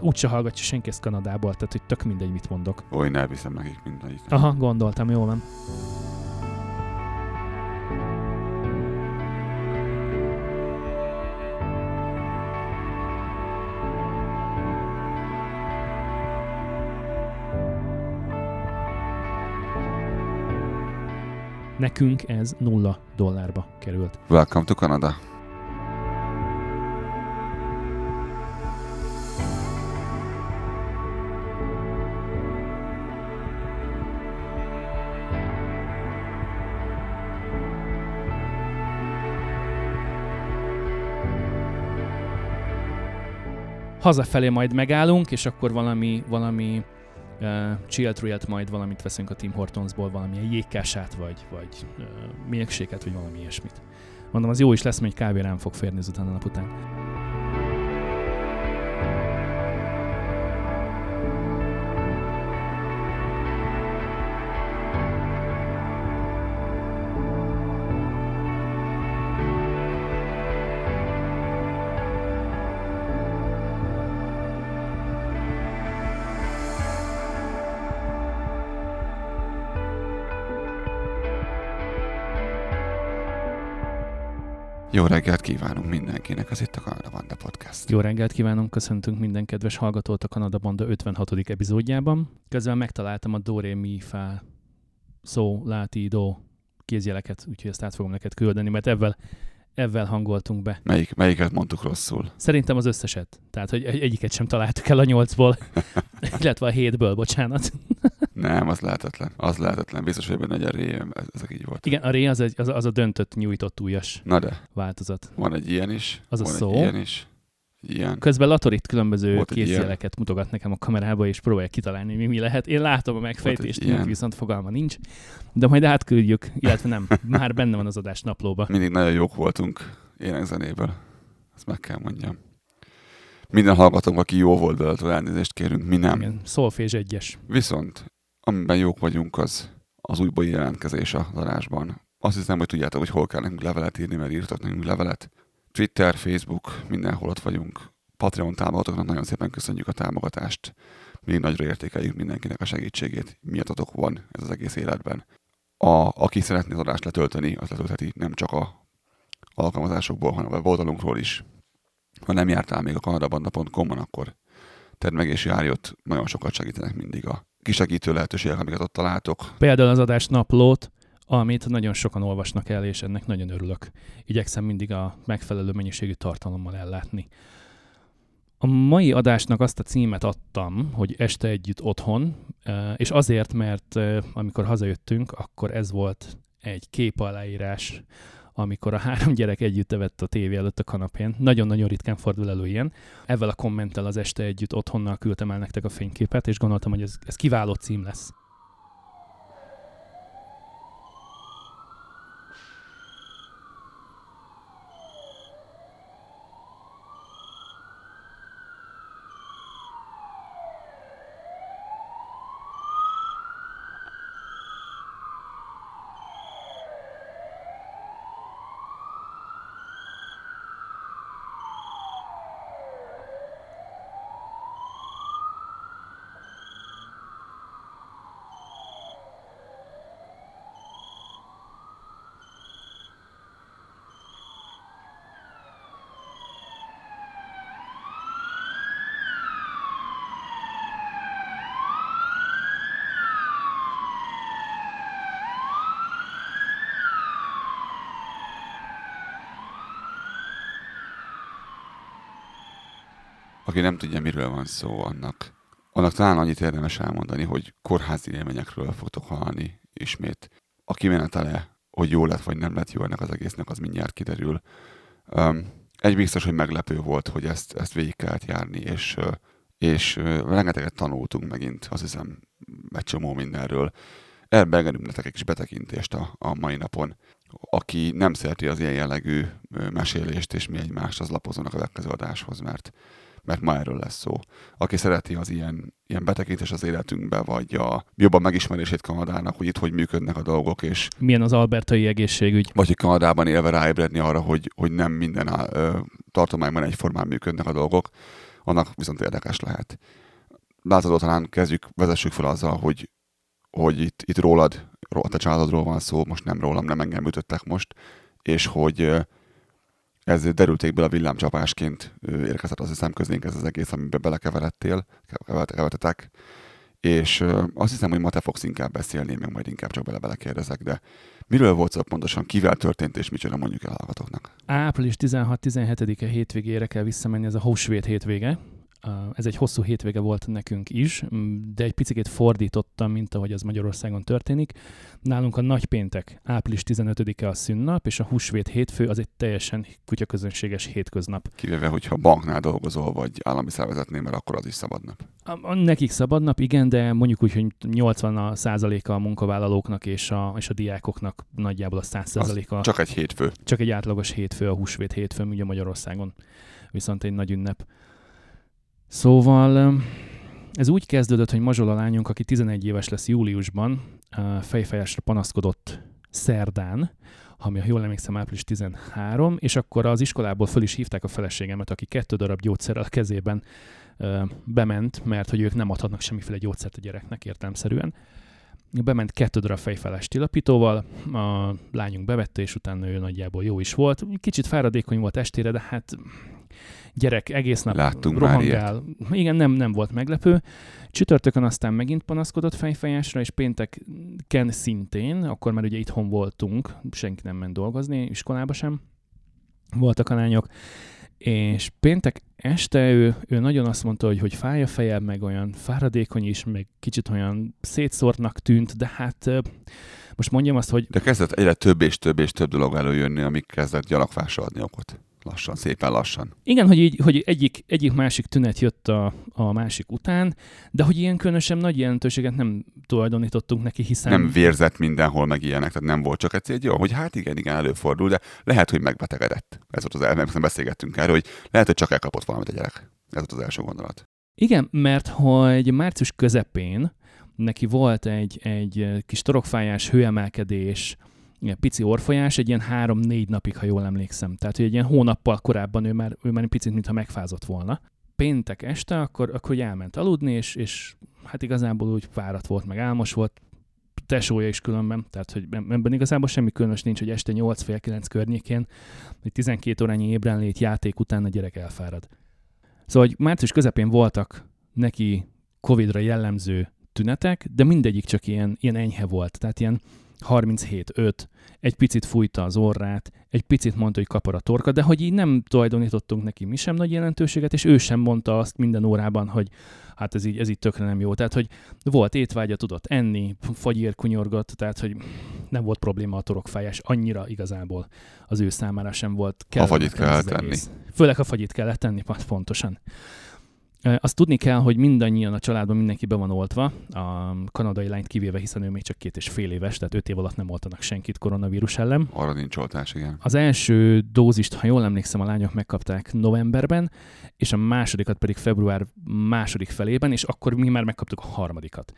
úgyse hallgatja senki ezt Kanadából, tehát hogy tök mindegy, mit mondok. Ó, én elviszem nekik mindegyik. Aha, gondoltam, jól van. Nekünk ez nulla dollárba került. Welcome to Canada. Hazafelé majd megállunk, és akkor valami, valami uh, chill majd valamit veszünk a Tim Hortonsból, valamilyen jégkását, vagy, vagy uh, milkshake vagy valami ilyesmit. Mondom, az jó is lesz, mert egy kávé rám fog férni azután a nap után. Jó reggelt kívánunk mindenkinek, az itt a Kanada Banda Podcast. Jó reggelt kívánunk, köszöntünk minden kedves hallgatót a Kanada Banda 56. epizódjában. Közben megtaláltam a do, re, mi, fa, szó, láti, do kézjeleket, úgyhogy ezt át fogom neked küldeni, mert ebben ebben hangoltunk be. Melyik, melyiket mondtuk rosszul? Szerintem az összeset. Tehát, hogy egy- egyiket sem találtuk el a nyolcból, illetve a hétből, bocsánat. Nem, az lehetetlen. Az lehetetlen. Biztos, hogy benne egy a ré, ez, ezek így volt. Igen, a ré az, egy, az, a- az a döntött, nyújtott újas Na de, változat. van egy ilyen is. Az a van szó. egy ilyen is. Ilyen. Közben Latorit különböző kézjeleket mutogat nekem a kamerába, és próbálja kitalálni, mi, mi lehet. Én látom a megfejtést, neki viszont fogalma nincs. De majd átküldjük, illetve nem, már benne van az adás naplóba. Mindig nagyon jók voltunk énekzenéből. Ezt meg kell mondjam. Minden hallgatónk, aki jó volt belőle, elnézést kérünk, mi nem. Igen, szolfés egyes. Viszont, amiben jók vagyunk, az az újból jelentkezés az adásban. Azt hiszem, hogy tudjátok, hogy hol kell nekünk levelet írni, mert írtak nekünk levelet. Twitter, Facebook, mindenhol ott vagyunk. Patreon támogatóknak nagyon szépen köszönjük a támogatást. Még nagyra értékeljük mindenkinek a segítségét. Miattatok van ez az egész életben. A, aki szeretné az adást letölteni, az letöltheti nem csak a alkalmazásokból, hanem a weboldalonkról is. Ha nem jártál még a kanadabanda.com-on, akkor tedd meg és járj ott. Nagyon sokat segítenek mindig a kisegítő lehetőségek, amiket ott találtok. Például az adás naplót, amit nagyon sokan olvasnak el, és ennek nagyon örülök. Igyekszem mindig a megfelelő mennyiségű tartalommal ellátni. A mai adásnak azt a címet adtam, hogy Este együtt otthon, és azért, mert amikor hazajöttünk, akkor ez volt egy kép aláírás, amikor a három gyerek együtt evett a tévé előtt a kanapén. Nagyon-nagyon ritkán fordul elő ilyen. Ezzel a kommenttel az Este együtt otthonnal küldtem el nektek a fényképet, és gondoltam, hogy ez, ez kiváló cím lesz. Aki nem tudja, miről van szó, annak, annak talán annyit érdemes elmondani, hogy kórházi élményekről fogtok hallani ismét. A kimenetele, hogy jó lett vagy nem lett jó ennek az egésznek, az mindjárt kiderül. Um, egy biztos, hogy meglepő volt, hogy ezt, ezt végig kellett járni, és, és rengeteget tanultunk megint, azt hiszem, egy csomó mindenről. Elbeengedünk nektek egy kis betekintést a, a mai napon. Aki nem szereti az ilyen jellegű mesélést és mi egymást, az lapozzanak a következő adáshoz, mert mert ma erről lesz szó. Aki szereti az ilyen, ilyen betekintés az életünkbe, vagy a jobban megismerését Kanadának, hogy itt hogy működnek a dolgok, és Milyen az albertai egészségügy? vagy hogy Kanadában élve ráébredni arra, hogy, hogy nem minden á- ö, tartományban egyformán működnek a dolgok, annak viszont érdekes lehet. Látható talán kezdjük, vezessük fel azzal, hogy, hogy itt, itt rólad, a te családodról van szó, most nem rólam, nem engem ütöttek most, és hogy ez derültékből a villámcsapásként érkezett, azt hiszem közénk ez az egész, amiben belekeveredtél, keveretetek, és azt hiszem, hogy ma te fogsz inkább beszélni, meg majd inkább csak bele kérdezek, de miről volt szó pontosan, kivel történt, és micsoda mondjuk el hallgatóknak? Április 16-17-e hétvégére kell visszamenni, ez a Húsvét hétvége, ez egy hosszú hétvége volt nekünk is, de egy picit fordítottam, mint ahogy az Magyarországon történik. Nálunk a nagypéntek, április 15-e a szünnap, és a húsvét hétfő az egy teljesen kutyaközönséges hétköznap. Kivéve, hogyha banknál dolgozol, vagy állami szervezetnél, mert akkor az is szabadnap. A, a, nekik szabadnap, igen, de mondjuk úgy, hogy 80 a százaléka a munkavállalóknak és a, és a diákoknak nagyjából a 100 százaléka. Csak egy hétfő. Csak egy átlagos hétfő, a húsvét hétfő, ugye Magyarországon. Viszont egy nagy ünnep. Szóval ez úgy kezdődött, hogy Mazsola lányunk, aki 11 éves lesz júliusban, fejfájásra panaszkodott szerdán, ami, ha jól emlékszem, április 13, és akkor az iskolából föl is hívták a feleségemet, aki kettő darab gyógyszerrel a kezében bement, mert hogy ők nem adhatnak semmiféle gyógyszert a gyereknek értelmszerűen. Bement kettő darab fejfájás tilapítóval, a lányunk bevette, és utána ő nagyjából jó is volt. Kicsit fáradékony volt estére, de hát gyerek egész nap Láttunk rohangál. Igen, nem, nem volt meglepő. Csütörtökön aztán megint panaszkodott fejfájásra, és pénteken szintén, akkor már ugye itthon voltunk, senki nem ment dolgozni, iskolába sem voltak a lányok, és péntek este ő, ő nagyon azt mondta, hogy, hogy fáj a feje, meg olyan fáradékony is, meg kicsit olyan szétszórtnak tűnt, de hát most mondjam azt, hogy... De kezdett egyre több és több és több dolog előjönni, amik kezdett gyalakfásra adni okot lassan, szépen lassan. Igen, hogy, így, hogy egyik, egyik másik tünet jött a, a másik után, de hogy ilyen különösen nagy jelentőséget nem tulajdonítottunk neki, hiszen... Nem vérzett mindenhol meg ilyenek, tehát nem volt csak egy jó, hogy hát igen, igen, előfordul, de lehet, hogy megbetegedett. Ez volt az első, beszélgettünk erről, hogy lehet, hogy csak elkapott valamit a gyerek. Ez volt az első gondolat. Igen, mert hogy március közepén neki volt egy, egy kis torokfájás, hőemelkedés, ilyen pici orfolyás, egy ilyen három-négy napig, ha jól emlékszem. Tehát, hogy egy ilyen hónappal korábban ő már, ő már egy picit, mintha megfázott volna. Péntek este, akkor, akkor elment aludni, és, és hát igazából úgy fáradt volt, meg álmos volt, tesója is különben, tehát hogy ebben igazából semmi különös nincs, hogy este 8 fél 9 környékén, hogy 12 órányi ébrenlét játék után a gyerek elfárad. Szóval, hogy március közepén voltak neki Covid-ra jellemző tünetek, de mindegyik csak ilyen, ilyen enyhe volt. Tehát ilyen 37-5, egy picit fújta az orrát, egy picit mondta, hogy kapar a torka, de hogy így nem tulajdonítottunk neki mi sem nagy jelentőséget, és ő sem mondta azt minden órában, hogy hát ez így, ez így tökre nem jó. Tehát, hogy volt étvágya, tudott enni, fagyér kunyorgott, tehát, hogy nem volt probléma a torokfájás annyira igazából az ő számára sem volt. A fagyit kell tenni. Főleg a fagyit kellett tenni, pontosan. Azt tudni kell, hogy mindannyian a családban mindenki be van oltva, a kanadai lányt kivéve, hiszen ő még csak két és fél éves, tehát öt év alatt nem oltanak senkit koronavírus ellen. Arra nincs oltás, igen. Az első dózist, ha jól emlékszem, a lányok megkapták novemberben, és a másodikat pedig február második felében, és akkor mi már megkaptuk a harmadikat.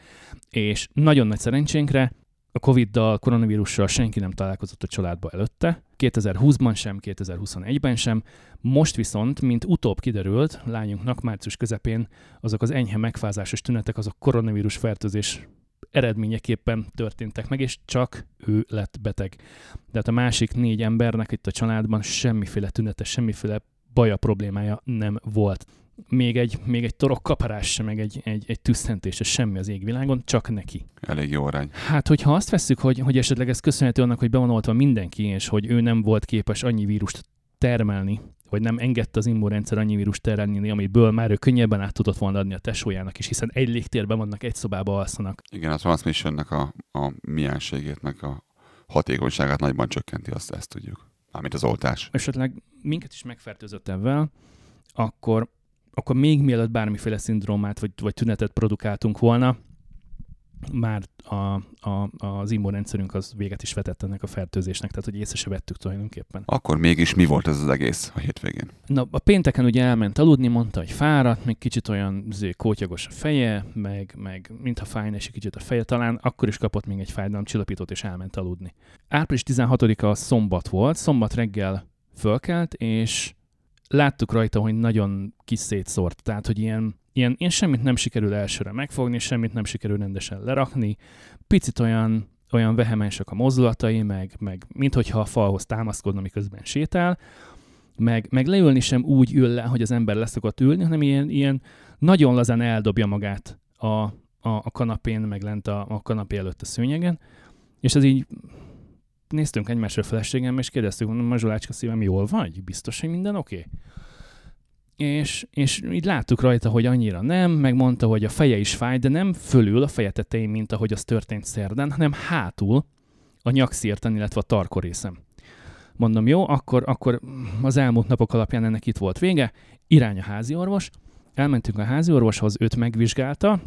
És nagyon nagy szerencsénkre a Covid-dal, koronavírussal senki nem találkozott a családba előtte, 2020-ban sem, 2021-ben sem. Most viszont, mint utóbb kiderült, lányunknak március közepén azok az enyhe megfázásos tünetek, azok koronavírus fertőzés eredményeképpen történtek meg, és csak ő lett beteg. De hát a másik négy embernek itt a családban semmiféle tünete, semmiféle baja, problémája nem volt még egy, még egy torok kaparás sem, meg egy, egy, egy tüsszentése, semmi az égvilágon, csak neki. Elég jó arány. Hát, hogyha azt vesszük, hogy, hogy esetleg ez köszönhető annak, hogy be van oltva mindenki, és hogy ő nem volt képes annyi vírust termelni, vagy nem engedte az immunrendszer annyi vírust termelni, amiből már ő könnyebben át tudott volna adni a tesójának is, hiszen egy légtérben vannak, egy szobába alszanak. Igen, a transmissionnek a, a mienségét, meg a hatékonyságát nagyban csökkenti, azt ezt tudjuk. Mármint az oltás. Esetleg minket is megfertőzött ebben, akkor akkor még mielőtt bármiféle szindrómát vagy, vagy tünetet produkáltunk volna, már a, a, az immunrendszerünk az véget is vetett ennek a fertőzésnek, tehát hogy észre se vettük tulajdonképpen. Akkor mégis mi volt ez az egész a hétvégén? Na, a pénteken ugye elment aludni, mondta, hogy fáradt, még kicsit olyan zé, kótyagos a feje, meg, meg mintha fájna egy kicsit a feje, talán akkor is kapott még egy fájdalomcsillapítót, és elment aludni. Április 16-a szombat volt, szombat reggel fölkelt, és láttuk rajta, hogy nagyon kis szétszórt, tehát, hogy ilyen, ilyen, ilyen semmit nem sikerül elsőre megfogni, semmit nem sikerül rendesen lerakni, picit olyan, olyan vehemensek a mozdulatai, meg, meg minthogyha a falhoz támaszkodna, miközben sétál, meg, meg leülni sem úgy ül le, hogy az ember leszokott ülni, hanem ilyen, ilyen nagyon lazán eldobja magát a, a, a kanapén, meg lent a, a kanapé előtt a szőnyegen, és az így néztünk egymásra feleségem, és kérdeztük, mondom, Mazsolácska szívem, jól vagy? Biztos, hogy minden oké? Okay? És, és így láttuk rajta, hogy annyira nem, megmondta, hogy a feje is fáj, de nem fölül a feje tetején, mint ahogy az történt szerdán, hanem hátul a nyakszírten, illetve a tarkorészem. Mondom, jó, akkor, akkor az elmúlt napok alapján ennek itt volt vége, irány a házi orvos, elmentünk a házi orvoshoz, őt megvizsgálta,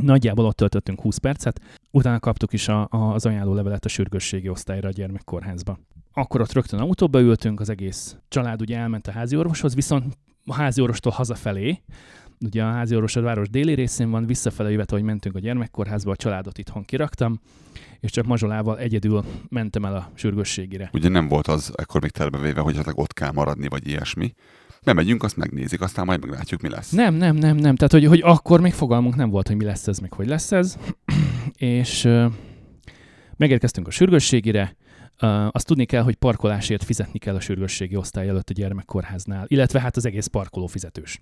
Nagyjából ott töltöttünk 20 percet, utána kaptuk is a, a, az ajánlólevelet a sürgősségi osztályra a gyermekkórházba. Akkor ott rögtön autóba ültünk, az egész család ugye elment a házi orvoshoz, viszont a házi orvostól hazafelé, ugye a házi orvos a város déli részén van, visszafele jövet, hogy mentünk a gyermekkórházba, a családot itthon kiraktam, és csak mazsolával egyedül mentem el a sürgősségire. Ugye nem volt az ekkor még terbevéve, hogy ott kell maradni, vagy ilyesmi. Bemegyünk, azt megnézik, aztán majd meglátjuk, mi lesz. Nem, nem, nem, nem. Tehát, hogy, hogy akkor még fogalmunk nem volt, hogy mi lesz ez, meg hogy lesz ez. és megérkeztünk a sürgősségire, azt tudni kell, hogy parkolásért fizetni kell a sürgősségi osztály előtt a gyermekkórháznál, illetve hát az egész parkoló fizetős.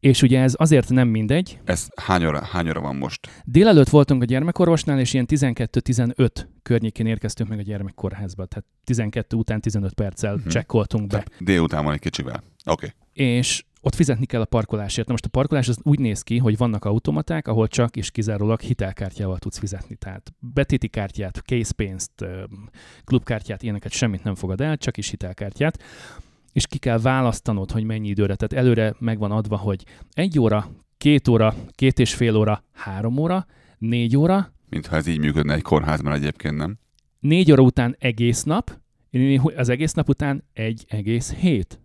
És ugye ez azért nem mindegy. Ez hány óra, hány óra van most? Délelőtt voltunk a gyermekorvosnál, és ilyen 12-15 környékén érkeztünk meg a gyermekkórházba. Tehát 12 után 15 perccel uh-huh. csekkoltunk be. Tehát délután van egy kicsivel. Oké. Okay. És ott fizetni kell a parkolásért. Na most a parkolás az úgy néz ki, hogy vannak automaták, ahol csak és kizárólag hitelkártyával tudsz fizetni. Tehát betéti kártyát, készpénzt, klubkártyát, ilyeneket semmit nem fogad el, csak is hitelkártyát és ki kell választanod, hogy mennyi időre. Tehát előre megvan adva, hogy egy óra, két óra, két és fél óra, három óra, négy óra. Mintha ez így működne egy kórházban egyébként, nem? Négy óra után egész nap, az egész nap után egy egész hét.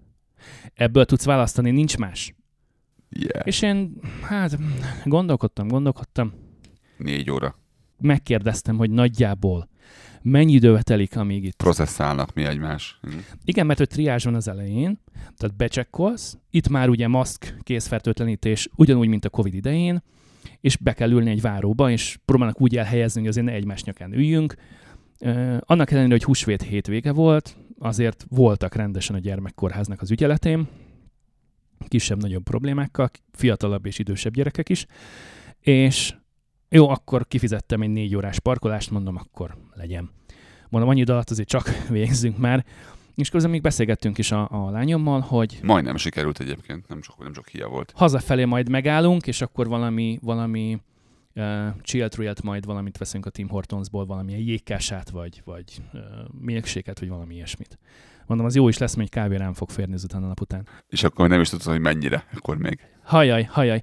Ebből tudsz választani, nincs más. Yeah. És én, hát, gondolkodtam, gondolkodtam. Négy óra. Megkérdeztem, hogy nagyjából mennyi időbe telik, amíg itt... Processzálnak mi egymás. Mm. Igen, mert hogy triázs van az elején, tehát becsekkolsz, itt már ugye maszk, készfertőtlenítés, ugyanúgy, mint a Covid idején, és be kell ülni egy váróba, és próbálnak úgy elhelyezni, hogy azért ne egymás nyakán üljünk. Uh, annak ellenére, hogy húsvét hétvége volt, azért voltak rendesen a gyermekkórháznak az ügyeletém, kisebb-nagyobb problémákkal, fiatalabb és idősebb gyerekek is, és jó, akkor kifizettem egy négy órás parkolást, mondom, akkor legyen. Mondom, annyi alatt azért csak végzünk már. És közben még beszélgettünk is a, a lányommal, hogy... Majdnem sikerült egyébként, nem csak, nem csak hia volt. Hazafelé majd megállunk, és akkor valami, valami uh, chill trail majd valamit veszünk a Tim Hortonsból, valamilyen jégkását, vagy, vagy uh, milkshake vagy valami ilyesmit. Mondom, az jó is lesz, mert egy kávé nem fog férni azután a nap után. És akkor nem is tudod, hogy mennyire, akkor még. Hajaj, hajaj.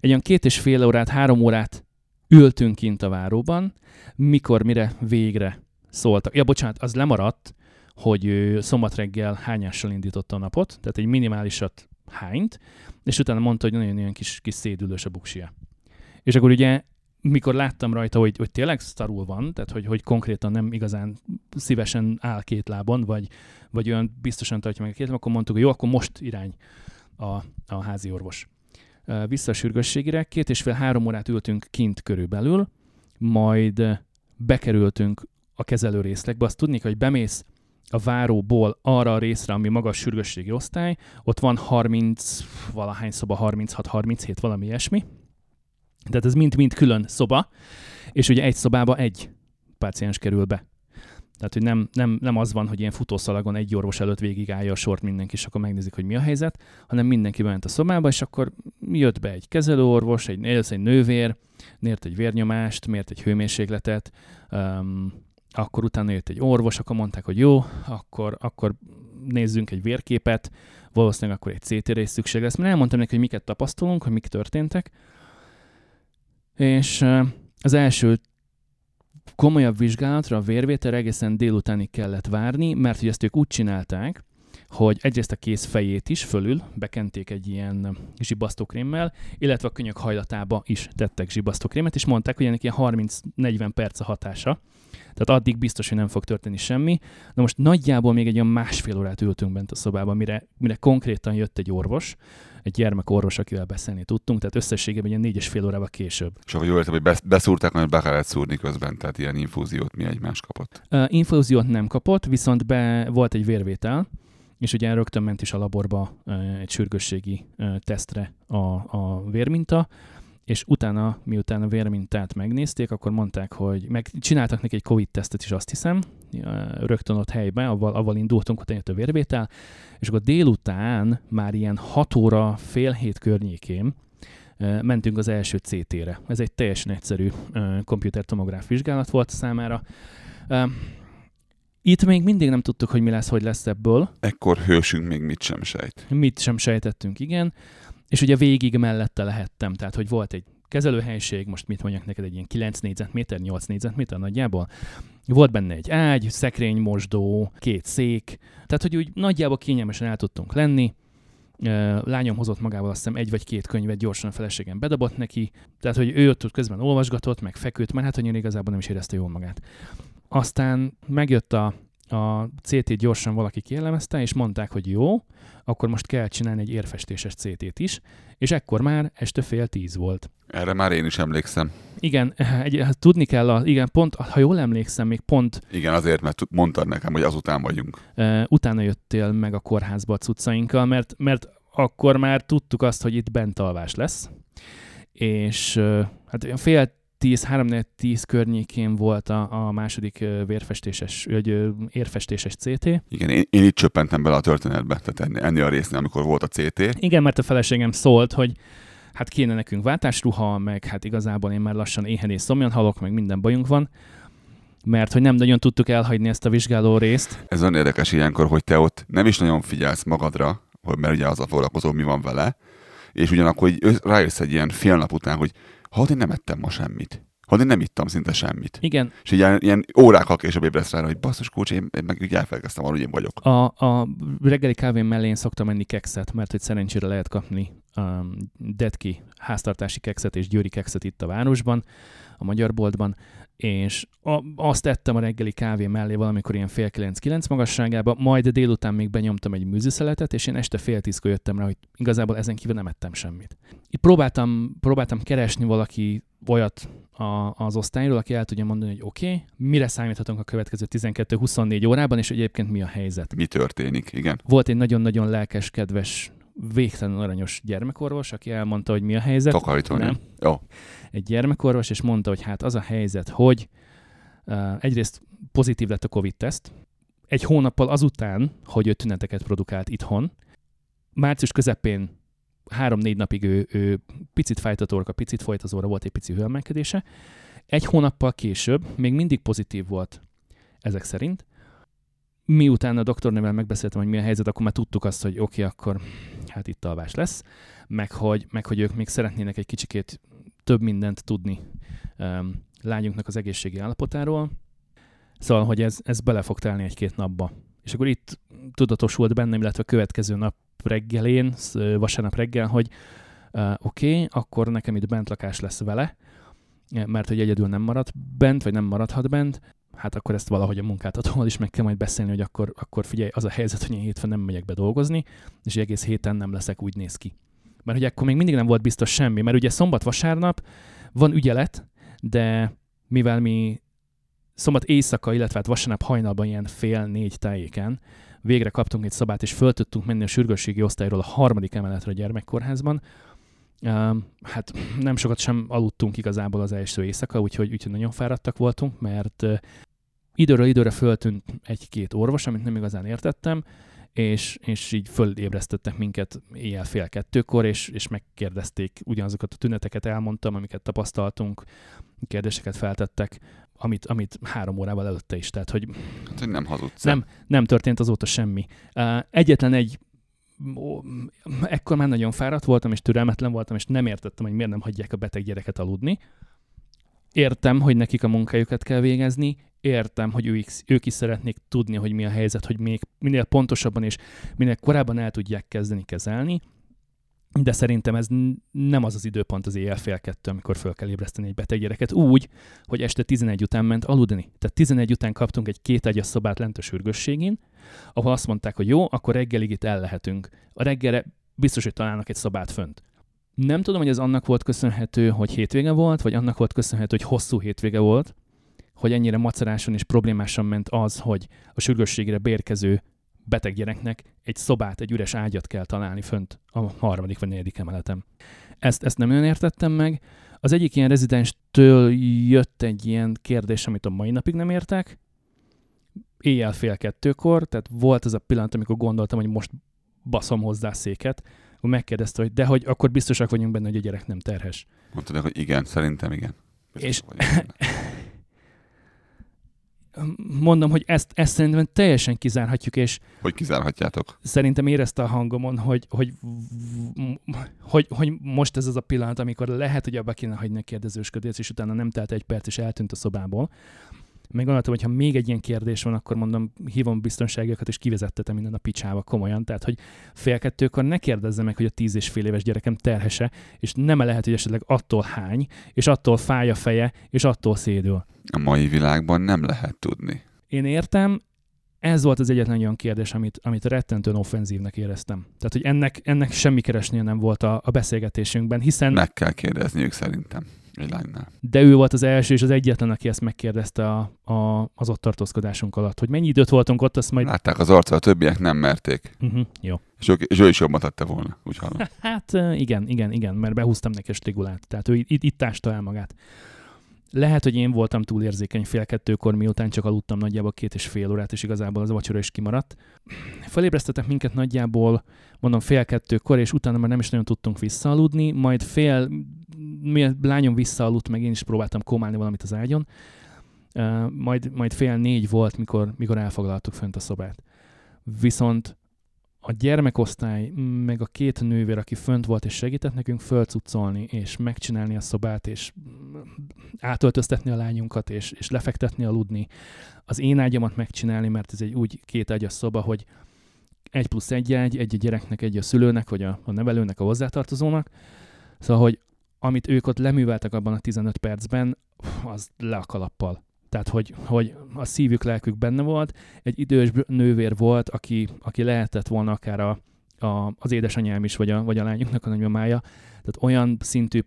Egy olyan két és fél órát, három órát ültünk kint a váróban, mikor, mire végre szóltak. Ja, bocsánat, az lemaradt, hogy szombat reggel hányással indította a napot, tehát egy minimálisat hányt, és utána mondta, hogy nagyon-nagyon kis, kis szédülős a buksia. És akkor ugye, mikor láttam rajta, hogy, hogy tényleg szarul van, tehát hogy, hogy konkrétan nem igazán szívesen áll két lábon, vagy, vagy olyan biztosan tartja meg a két lábon, akkor mondtuk, hogy jó, akkor most irány a, a házi orvos vissza a sürgősségire. Két és fél-három órát ültünk kint körülbelül, majd bekerültünk a kezelő részlegbe. Azt tudnék, hogy bemész a váróból arra a részre, ami magas sürgősségi osztály, ott van 30, valahány szoba, 36-37, valami ilyesmi. Tehát ez mind-mind külön szoba, és ugye egy szobába egy páciens kerül be. Tehát, hogy nem, nem, nem az van, hogy ilyen futószalagon egy orvos előtt végigállja a sort mindenki, és akkor megnézik, hogy mi a helyzet, hanem mindenki bement a szobába, és akkor jött be egy kezelőorvos, egy, egy nővér, mért egy vérnyomást, mért egy hőmérsékletet, um, akkor utána jött egy orvos, akkor mondták, hogy jó, akkor, akkor nézzünk egy vérképet, valószínűleg akkor egy CT-re is szükség lesz. Mert elmondtam neki, hogy miket tapasztalunk, hogy mik történtek. És az első komolyabb vizsgálatra, a vérvétel egészen délutánig kellett várni, mert hogy ezt ők úgy csinálták, hogy egyrészt a kéz fejét is fölül bekenték egy ilyen zsibasztókrémmel, illetve a könyök hajlatába is tettek zsibasztókrémet, és mondták, hogy ennek ilyen 30-40 perc a hatása. Tehát addig biztos, hogy nem fog történni semmi. Na most nagyjából még egy olyan másfél órát ültünk bent a szobában, mire, mire konkrétan jött egy orvos, egy gyermekorvos, akivel beszélni tudtunk, tehát összességében ilyen négy és fél órával később. És ahogy jól értem, hogy beszúrták, mert be kellett szúrni közben, tehát ilyen infúziót mi egymás kapott? Uh, infúziót nem kapott, viszont be volt egy vérvétel, és ugye rögtön ment is a laborba egy sürgősségi tesztre a, a vérminta, és utána, miután a vérmintát megnézték, akkor mondták, hogy meg csináltak neki egy Covid-tesztet is, azt hiszem, rögtön ott helyben, avval, avval indultunk, hogy jött a vérvétel, és akkor délután már ilyen 6 óra, fél hét környékén mentünk az első CT-re. Ez egy teljesen egyszerű komputertomográf vizsgálat volt számára. Itt még mindig nem tudtuk, hogy mi lesz, hogy lesz ebből. Ekkor hősünk még mit sem sejt. Mit sem sejtettünk, igen. És ugye végig mellette lehettem, tehát hogy volt egy kezelőhelység, most mit mondjak neked, egy ilyen 9 négyzetméter, 8 négyzetméter nagyjából. Volt benne egy ágy, szekrény, mosdó, két szék, tehát hogy úgy nagyjából kényelmesen el tudtunk lenni. Lányom hozott magával azt hiszem egy vagy két könyvet, gyorsan a feleségem bedobott neki, tehát hogy ő ott közben olvasgatott, meg feküdt, mert hát hogy igazából nem is érezte jól magát. Aztán megjött a, a CT gyorsan valaki kielemezte, és mondták, hogy jó, akkor most kell csinálni egy érfestéses CT-t is, és ekkor már este fél tíz volt. Erre már én is emlékszem. Igen, egy, hát tudni kell, a, igen, pont, ha jól emlékszem, még pont... Igen, azért, mert mondtad nekem, hogy azután vagyunk. Uh, utána jöttél meg a kórházba a cuccainkkal, mert, mert akkor már tudtuk azt, hogy itt bent alvás lesz, és uh, hát fél 10, 3 10 környékén volt a, a második vérfestéses, vagy érfestéses CT. Igen, én, én itt csöppentem bele a történetbe, tehát enni a résznél, amikor volt a CT. Igen, mert a feleségem szólt, hogy hát kéne nekünk váltásruha, meg hát igazából én már lassan éhen és szomjan halok, meg minden bajunk van mert hogy nem nagyon tudtuk elhagyni ezt a vizsgáló részt. Ez olyan érdekes ilyenkor, hogy te ott nem is nagyon figyelsz magadra, mert ugye az a foglalkozó, mi van vele, és ugyanakkor hogy rájössz egy ilyen fél nap után, hogy ha én nem ettem ma semmit. Ha én nem ittam szinte semmit. Igen. És így ilyen, ilyen órákkal később ébresz rá, hogy basszus kulcs, én, én meg így elfelkeztem arra, hogy én vagyok. A, a reggeli kávén mellé én szoktam menni kekszet, mert hogy szerencsére lehet kapni um, Detki háztartási kekszet és győri kekszet itt a városban, a magyar boltban, és a, azt tettem a reggeli kávé mellé valamikor ilyen fél kilenc-kilenc magasságában, majd délután még benyomtam egy műzőszeletet, és én este fél tízkor jöttem rá, hogy igazából ezen kívül nem ettem semmit. Itt próbáltam, próbáltam keresni valaki olyat a, az osztályról, aki el tudja mondani, hogy oké, okay, mire számíthatunk a következő 12-24 órában, és egyébként mi a helyzet. Mi történik, igen. Volt egy nagyon-nagyon lelkes, kedves végtelenül aranyos gyermekorvos, aki elmondta, hogy mi a helyzet. Takarítani. Nem. Jó. Egy gyermekorvos, és mondta, hogy hát az a helyzet, hogy uh, egyrészt pozitív lett a COVID-teszt, egy hónappal azután, hogy ő tüneteket produkált itthon, március közepén három-négy napig ő, ő picit fájt a torka, picit folyt az óra, volt egy pici hőemelkedése. Egy hónappal később még mindig pozitív volt ezek szerint, miután a doktornővel megbeszéltem, hogy mi a helyzet, akkor már tudtuk azt, hogy oké, okay, akkor hát itt alvás lesz, meg hogy, meg hogy ők még szeretnének egy kicsikét több mindent tudni um, lányunknak az egészségi állapotáról. Szóval, hogy ez, ez bele fog telni egy-két napba. És akkor itt tudatosult bennem, illetve a következő nap reggelén, vasárnap reggel, hogy uh, oké, okay, akkor nekem itt bent lakás lesz vele, mert hogy egyedül nem marad bent, vagy nem maradhat bent, hát akkor ezt valahogy a munkáltatóval is meg kell majd beszélni, hogy akkor, akkor figyelj, az a helyzet, hogy én hétfőn nem megyek be dolgozni, és egész héten nem leszek, úgy néz ki. Mert hogy akkor még mindig nem volt biztos semmi, mert ugye szombat-vasárnap van ügyelet, de mivel mi szombat éjszaka, illetve hát vasárnap hajnalban ilyen fél négy tájéken végre kaptunk egy szabát, és föl tudtunk menni a sürgősségi osztályról a harmadik emeletre a gyermekkórházban, hát nem sokat sem aludtunk igazából az első éjszaka, úgyhogy, úgyhogy nagyon fáradtak voltunk, mert időről időre föltűnt egy-két orvos, amit nem igazán értettem, és, és így fölébresztettek minket éjjel fél kettőkor, és, és megkérdezték ugyanazokat a tüneteket, elmondtam, amiket tapasztaltunk, kérdéseket feltettek, amit, amit három órával előtte is. Tehát, hogy, hát, hogy nem hazudsz. Nem, nem történt azóta semmi. Egyetlen egy ekkor már nagyon fáradt voltam, és türelmetlen voltam, és nem értettem, hogy miért nem hagyják a beteg gyereket aludni. értem, hogy nekik a munkájukat kell végezni, értem, hogy ők, ők is szeretnék tudni, hogy mi a helyzet, hogy még minél pontosabban és minél korábban el tudják kezdeni kezelni, de szerintem ez nem az az időpont az éjjel fél kettő, amikor föl kell ébreszteni egy beteg gyereket úgy, hogy este 11 után ment aludni. Tehát 11 után kaptunk egy két ágyas szobát lent a sürgősségén, ahol azt mondták, hogy jó, akkor reggelig itt el lehetünk. A reggelre biztos, hogy találnak egy szobát fönt. Nem tudom, hogy ez annak volt köszönhető, hogy hétvége volt, vagy annak volt köszönhető, hogy hosszú hétvége volt, hogy ennyire maceráson és problémásan ment az, hogy a sürgősségre bérkező beteg gyereknek egy szobát, egy üres ágyat kell találni fönt a harmadik vagy negyedik emeletem. Ezt, ezt nem olyan értettem meg. Az egyik ilyen rezidenstől jött egy ilyen kérdés, amit a mai napig nem értek. Éjjel fél kettőkor, tehát volt ez a pillanat, amikor gondoltam, hogy most baszom hozzá széket, akkor megkérdezte, hogy de hogy akkor biztosak vagyunk benne, hogy a gyerek nem terhes. Mondtad, hogy igen, szerintem igen. Biztos és mondom, hogy ezt, ezt szerintem teljesen kizárhatjuk, és... Hogy kizárhatjátok? Szerintem érezte a hangomon, hogy, hogy, hogy, hogy most ez az a pillanat, amikor lehet, hogy abba kéne hagyni a kérdezősködést, és utána nem telt egy perc, és eltűnt a szobából. Még gondoltam, hogy ha még egy ilyen kérdés van, akkor mondom, hívom biztonságokat, és kivezettetem minden a picsába komolyan. Tehát, hogy fél kettőkor ne kérdezze meg, hogy a tíz és fél éves gyerekem terhese, és nem lehet, hogy esetleg attól hány, és attól fáj a feje, és attól szédül. A mai világban nem lehet tudni. Én értem, ez volt az egyetlen olyan kérdés, amit, amit rettentően offenzívnek éreztem. Tehát, hogy ennek, ennek semmi keresnél nem volt a, a beszélgetésünkben, hiszen... Meg kell kérdezniük szerintem egy lánynál. De ő volt az első és az egyetlen, aki ezt megkérdezte a, a, az ott tartózkodásunk alatt. Hogy mennyi időt voltunk ott, azt majd... Látták az arccal, a többiek nem merték. Uh-huh, jó. És ő, és ő is jobban tette volna, úgy hallom. Hát igen, igen, igen, mert behúztam neki a strigulát. Tehát ő itt, itt tásta el magát. Lehet, hogy én voltam túlérzékeny fél kettőkor, miután csak aludtam nagyjából két és fél órát, és igazából az a vacsora is kimaradt. Felébresztettek minket nagyjából, mondom, fél kettőkor, és utána már nem is nagyon tudtunk visszaaludni, majd fél, mi lányom visszaaludt, meg én is próbáltam komálni valamit az ágyon, majd, majd fél négy volt, mikor, mikor elfoglaltuk fönt a szobát. Viszont a gyermekosztály, meg a két nővér, aki fönt volt és segített nekünk fölcuccolni, és megcsinálni a szobát, és átöltöztetni a lányunkat, és, és lefektetni, aludni, az én ágyamat megcsinálni, mert ez egy úgy két ágyas szoba, hogy egy plusz egy ágy, egy a gyereknek, egy a szülőnek, vagy a, a nevelőnek, a hozzátartozónak. Szóval, hogy amit ők ott leműveltek abban a 15 percben, az le a kalappal. Tehát, hogy, hogy a szívük, lelkük benne volt. Egy idős nővér volt, aki, aki lehetett volna akár a, a, az édesanyám is, vagy a, vagy a lányunknak a nagymamája. Tehát olyan szintű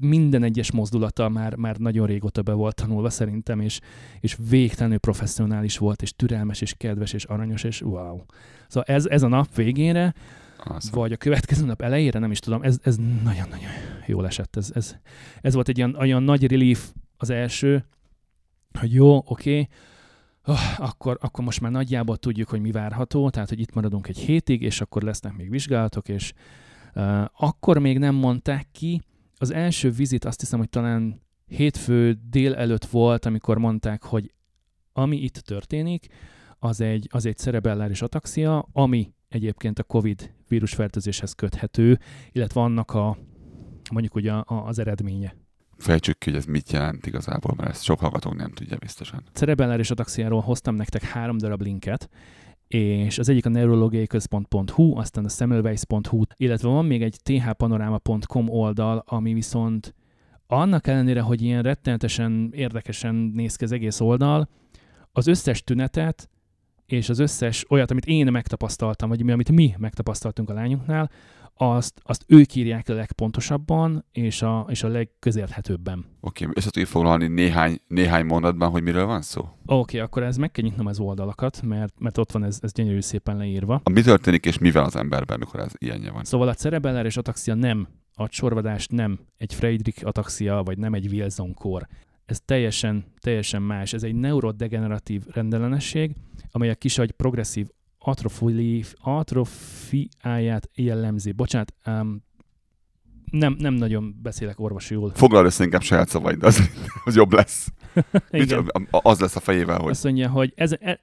minden egyes mozdulata már, már nagyon régóta be volt tanulva szerintem, és, és végtelenül professzionális volt, és türelmes, és kedves, és aranyos, és wow. Szóval ez, ez a nap végére, awesome. vagy a következő nap elejére, nem is tudom, ez, ez nagyon-nagyon jól esett. Ez, ez, ez volt egy olyan, olyan nagy relief az első, hogy jó, oké, okay, oh, akkor, akkor most már nagyjából tudjuk, hogy mi várható, tehát hogy itt maradunk egy hétig, és akkor lesznek még vizsgálatok, és uh, akkor még nem mondták ki. Az első vizit azt hiszem, hogy talán hétfő dél előtt volt, amikor mondták, hogy ami itt történik, az egy, az egy cerebelláris ataxia, ami egyébként a COVID vírusfertőzéshez köthető, illetve annak a mondjuk ugye az eredménye fejtsük ki, hogy ez mit jelent igazából, mert ezt sok hallgatónk nem tudja biztosan. Cerebelláris ataxiáról hoztam nektek három darab linket, és az egyik a neurologiai-központ.hu, aztán a semmelweis.hu, illetve van még egy thpanorama.com oldal, ami viszont annak ellenére, hogy ilyen rettenetesen érdekesen néz ki az egész oldal, az összes tünetet és az összes olyat, amit én megtapasztaltam, vagy mi, amit mi megtapasztaltunk a lányunknál, azt, azt ők írják a legpontosabban, és a, és a legközérthetőbben. Oké, okay, össze tudjuk foglalni néhány, néhány mondatban, hogy miről van szó? Oké, okay, akkor ez meg kell nyitnom az oldalakat, mert, mert ott van ez, ez gyönyörű szépen leírva. A mi történik és mivel az emberben, mikor ez ilyenje van? Szóval a cerebelláris ataxia nem, a csorvadás nem egy Friedrich ataxia, vagy nem egy Wilson kór. Ez teljesen, teljesen más. Ez egy neurodegeneratív rendellenesség, amely a kisagy progresszív atrofili, atrofiáját jellemzi. Bocsánat, um, nem, nem nagyon beszélek orvosi jól. Foglal össze inkább saját szavaid, az, az jobb lesz. Igen. az lesz a fejével, hogy... Azt mondja, hogy ez, e,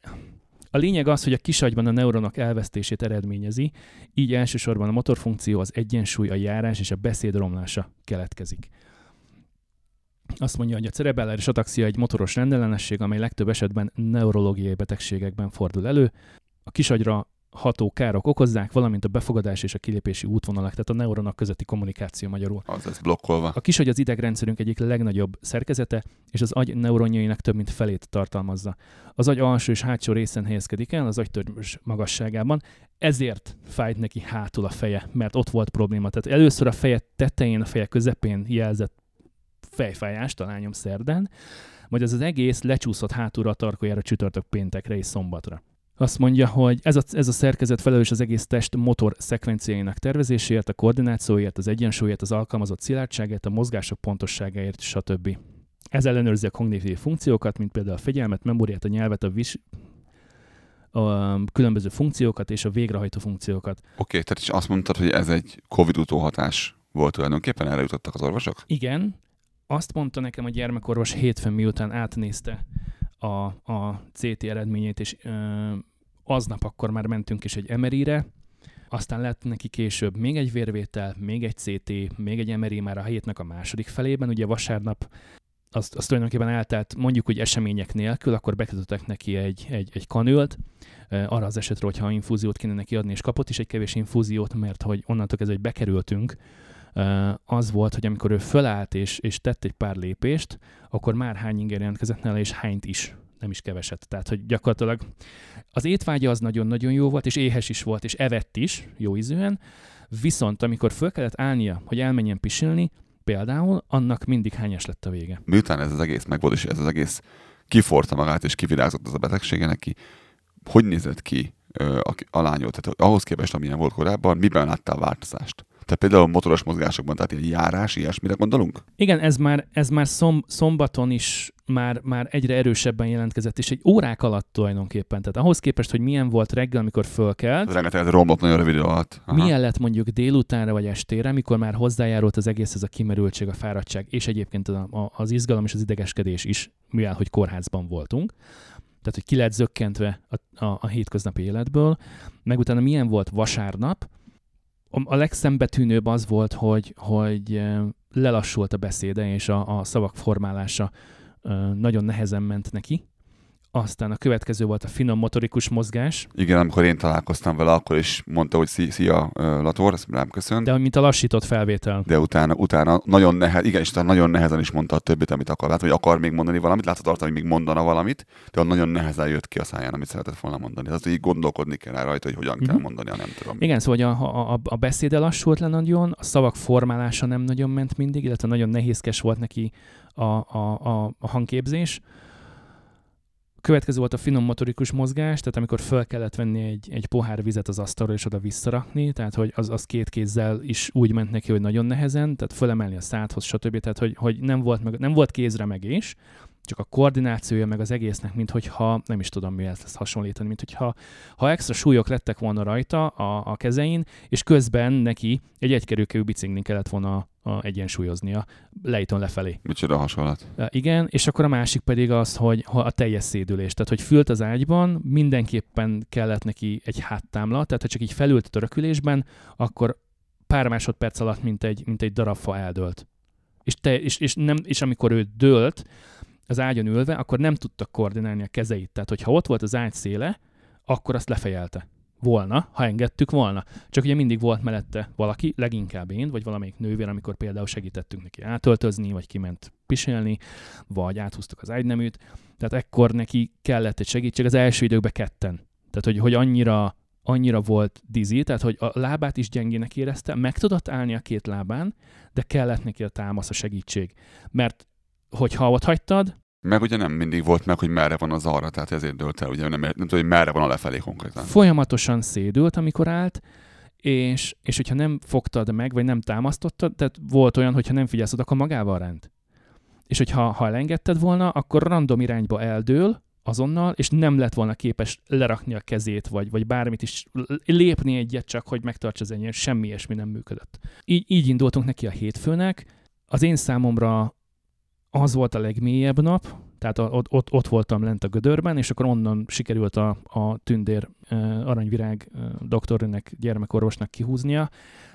a lényeg az, hogy a kisagyban a neuronok elvesztését eredményezi, így elsősorban a motorfunkció, az egyensúly, a járás és a beszéd romlása keletkezik. Azt mondja, hogy a cerebelláris ataxia egy motoros rendellenesség, amely legtöbb esetben neurológiai betegségekben fordul elő. A kisagyra ható károk okozzák, valamint a befogadás és a kilépési útvonalak, tehát a neuronok közötti kommunikáció magyarul. Az ez blokkolva. A kisagy az idegrendszerünk egyik legnagyobb szerkezete, és az agy neuronjainak több mint felét tartalmazza. Az agy alsó és hátsó részen helyezkedik el, az agytörzs magasságában, ezért fájt neki hátul a feje, mert ott volt probléma. Tehát először a feje tetején, a feje közepén jelzett fejfájást a lányom szerdán, majd ez az egész lecsúszott hátulra a tarkójára csütörtök péntekre és szombatra. Azt mondja, hogy ez a, ez a szerkezet felelős az egész test motor szekvenciáinak tervezéséért, a koordinációért, az egyensúlyért, az alkalmazott szilárdságért, a mozgások pontosságáért, stb. Ez ellenőrzi a kognitív funkciókat, mint például a fegyelmet, memóriát, a nyelvet, a, vis, a különböző funkciókat és a végrehajtó funkciókat. Oké, okay, tehát is azt mondtad, hogy ez egy Covid utóhatás volt tulajdonképpen, erre jutottak az orvosok? Igen, azt mondta nekem a gyermekorvos hétfőn, miután átnézte a, a CT eredményét, és ö, aznap akkor már mentünk is egy MRI-re, aztán lett neki később még egy vérvétel, még egy CT, még egy MRI már a hétnek a második felében. Ugye vasárnap azt, azt tulajdonképpen eltelt mondjuk, hogy események nélkül, akkor bekötöttek neki egy, egy, egy kanült, arra az esetre, hogyha infúziót kéne neki adni, és kapott is egy kevés infúziót, mert hogy onnantól kezdve, hogy bekerültünk, az volt, hogy amikor ő fölállt és, és tett egy pár lépést, akkor már hány inger jelentkezett nála, és hányt is nem is keveset. Tehát, hogy gyakorlatilag az étvágya az nagyon-nagyon jó volt, és éhes is volt, és evett is, jó ízűen, viszont amikor föl kellett állnia, hogy elmenjen pisilni, például, annak mindig hányas lett a vége. Miután ez az egész megvolt, és ez az egész kiforta magát, és kivirágzott az a betegsége neki, hogy nézett ki a, a lányot? Tehát ahhoz képest, amilyen volt korábban, miben látta a változást? Tehát például motoros mozgásokban, tehát ilyen járás, ilyesmire gondolunk? Igen, ez már, ez már szom, szombaton is már, már egyre erősebben jelentkezett, és egy órák alatt tulajdonképpen. Tehát ahhoz képest, hogy milyen volt reggel, amikor fölkelt. Rengeteg romlott nagyon rövid alatt. Aha. Milyen lett mondjuk délutánra vagy estére, mikor már hozzájárult az egész ez a kimerültség, a fáradtság, és egyébként az izgalom és az idegeskedés is, mivel hogy kórházban voltunk tehát hogy ki lett zökkentve a, a, a hétköznapi életből, meg utána milyen volt vasárnap, a legszembetűnőbb az volt, hogy, hogy lelassult a beszéde, és a, a szavak formálása nagyon nehezen ment neki, aztán a következő volt a finom motorikus mozgás. Igen, amikor én találkoztam vele, akkor is mondta, hogy szia, Lator, ezt rám köszön. De mint a lassított felvétel. De utána, utána nagyon nehez, igen, és utána nagyon nehezen is mondta a többit, amit akar. Lát, hogy akar még mondani valamit, látod arra, hogy még mondana valamit, de nagyon nehezen jött ki a száján, amit szeretett volna mondani. Tehát így gondolkodni kell rajta, hogy hogyan uh-huh. kell mhm. mondani, nem tudom. Igen, szóval a, a, a, a beszéde lassult le nagyon, a szavak formálása nem nagyon ment mindig, illetve nagyon nehézkes volt neki a, a, a, a hangképzés következő volt a finom motorikus mozgás, tehát amikor fel kellett venni egy, egy pohár vizet az asztalra és oda visszarakni, tehát hogy az, az két kézzel is úgy ment neki, hogy nagyon nehezen, tehát fölemelni a szádhoz, stb. Tehát, hogy, hogy nem, volt meg, nem volt kézre meg is, csak a koordinációja meg az egésznek, mint hogyha, nem is tudom mihez ezt hasonlítani, mint hogyha ha extra súlyok lettek volna rajta a, a kezein, és közben neki egy egykerülkevű biciklin kellett volna a, egyensúlyoznia, lejtön lefelé. Micsoda hasonlat. Igen, és akkor a másik pedig az, hogy a teljes szédülés, tehát hogy fült az ágyban, mindenképpen kellett neki egy háttámla, tehát ha csak így felült a törökülésben, akkor pár másodperc alatt, mint egy, mint egy darab fa eldőlt. És, te, és, és, nem, és amikor ő dőlt, az ágyon ülve, akkor nem tudta koordinálni a kezeit. Tehát, hogyha ott volt az ágy széle, akkor azt lefejelte. Volna, ha engedtük volna. Csak ugye mindig volt mellette valaki, leginkább én, vagy valamelyik nővér, amikor például segítettünk neki átöltözni, vagy kiment pisilni, vagy áthúztuk az ágyneműt. Tehát ekkor neki kellett egy segítség az első időkben ketten. Tehát, hogy, hogy annyira annyira volt dizi, tehát hogy a lábát is gyengének érezte, meg tudott állni a két lábán, de kellett neki a támasz, a segítség. Mert hogyha ott hagytad, meg ugye nem mindig volt meg, hogy merre van az arra, tehát ezért dőlt el, ugye nem, nem tudom, hogy merre van a lefelé konkrétan. Folyamatosan szédült, amikor állt, és, és hogyha nem fogtad meg, vagy nem támasztottad, tehát volt olyan, hogyha nem figyelsz akkor magával rend. És hogyha ha elengedted volna, akkor random irányba eldől, azonnal, és nem lett volna képes lerakni a kezét, vagy, vagy bármit is, lépni egyet csak, hogy megtartsa az enyém, semmi ilyesmi nem működött. Így, így indultunk neki a hétfőnek. Az én számomra az volt a legmélyebb nap, tehát ott, ott, ott voltam lent a gödörben, és akkor onnan sikerült a, a tündér aranyvirág doktornak, gyermekorvosnak kihúznia,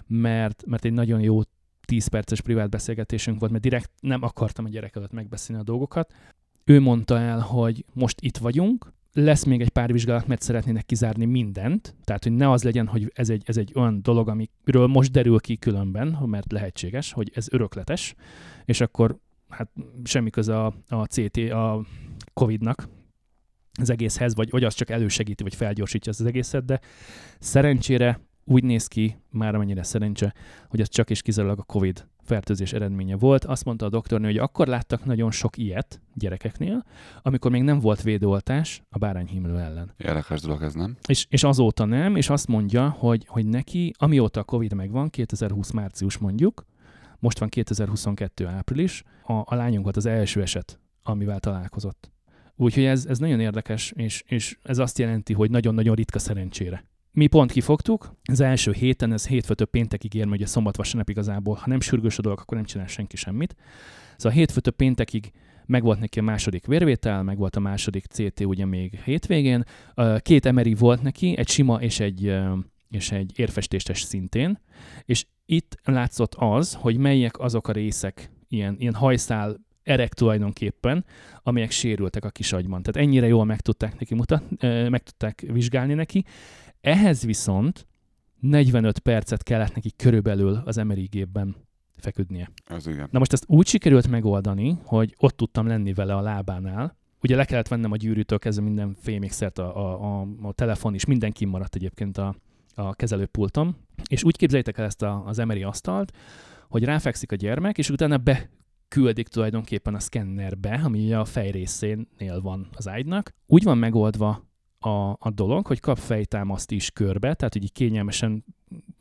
mert, mert egy nagyon jó 10 perces privát beszélgetésünk volt, mert direkt nem akartam a gyerek előtt megbeszélni a dolgokat. Ő mondta el, hogy most itt vagyunk, lesz még egy pár vizsgálat, mert szeretnének kizárni mindent, tehát hogy ne az legyen, hogy ez egy, ez egy olyan dolog, amiről most derül ki különben, mert lehetséges, hogy ez örökletes, és akkor hát semmi köze a, a CT, a COVID-nak az egészhez, vagy, vagy az csak elősegíti, vagy felgyorsítja az egészet, de szerencsére úgy néz ki, már amennyire szerencse, hogy ez csak és kizárólag a COVID fertőzés eredménye volt. Azt mondta a doktornő, hogy akkor láttak nagyon sok ilyet gyerekeknél, amikor még nem volt védőoltás a bárányhimlő ellen. Érdekes dolog ez, nem? És, és azóta nem, és azt mondja, hogy, hogy neki, amióta a Covid megvan, 2020 március mondjuk, most van 2022 április, a, a lányunk volt az első eset, amivel találkozott. Úgyhogy ez, ez nagyon érdekes, és, és ez azt jelenti, hogy nagyon-nagyon ritka szerencsére. Mi pont kifogtuk, az első héten, ez hétfőtől péntekig ér, ugye szombat vasárnap igazából, ha nem sürgős a dolog, akkor nem csinál senki semmit. Szóval hétfőtől péntekig megvolt neki a második vérvétel, meg volt a második CT ugye még hétvégén. Két emeri volt neki, egy sima és egy, és egy érfestéstes szintén, és itt látszott az, hogy melyek azok a részek, ilyen, ilyen hajszál erek tulajdonképpen, amelyek sérültek a kis agyban. Tehát ennyire jól meg tudták neki mutatni, meg tudták vizsgálni neki. Ehhez viszont 45 percet kellett neki körülbelül az MRI gépben feküdnie. Az igen. Na most ezt úgy sikerült megoldani, hogy ott tudtam lenni vele a lábánál. Ugye le kellett vennem a gyűrűtől kezdve minden fémékszert, a, a, a, a telefon is, mindenki maradt egyébként a, a kezelőpultom. És úgy képzeljétek el ezt a, az emeri asztalt, hogy ráfekszik a gyermek, és utána beküldik tulajdonképpen a szkennerbe, ami a fejrészénél van az ágynak. Úgy van megoldva a, a dolog, hogy kap fejtámaszt is körbe, tehát hogy kényelmesen,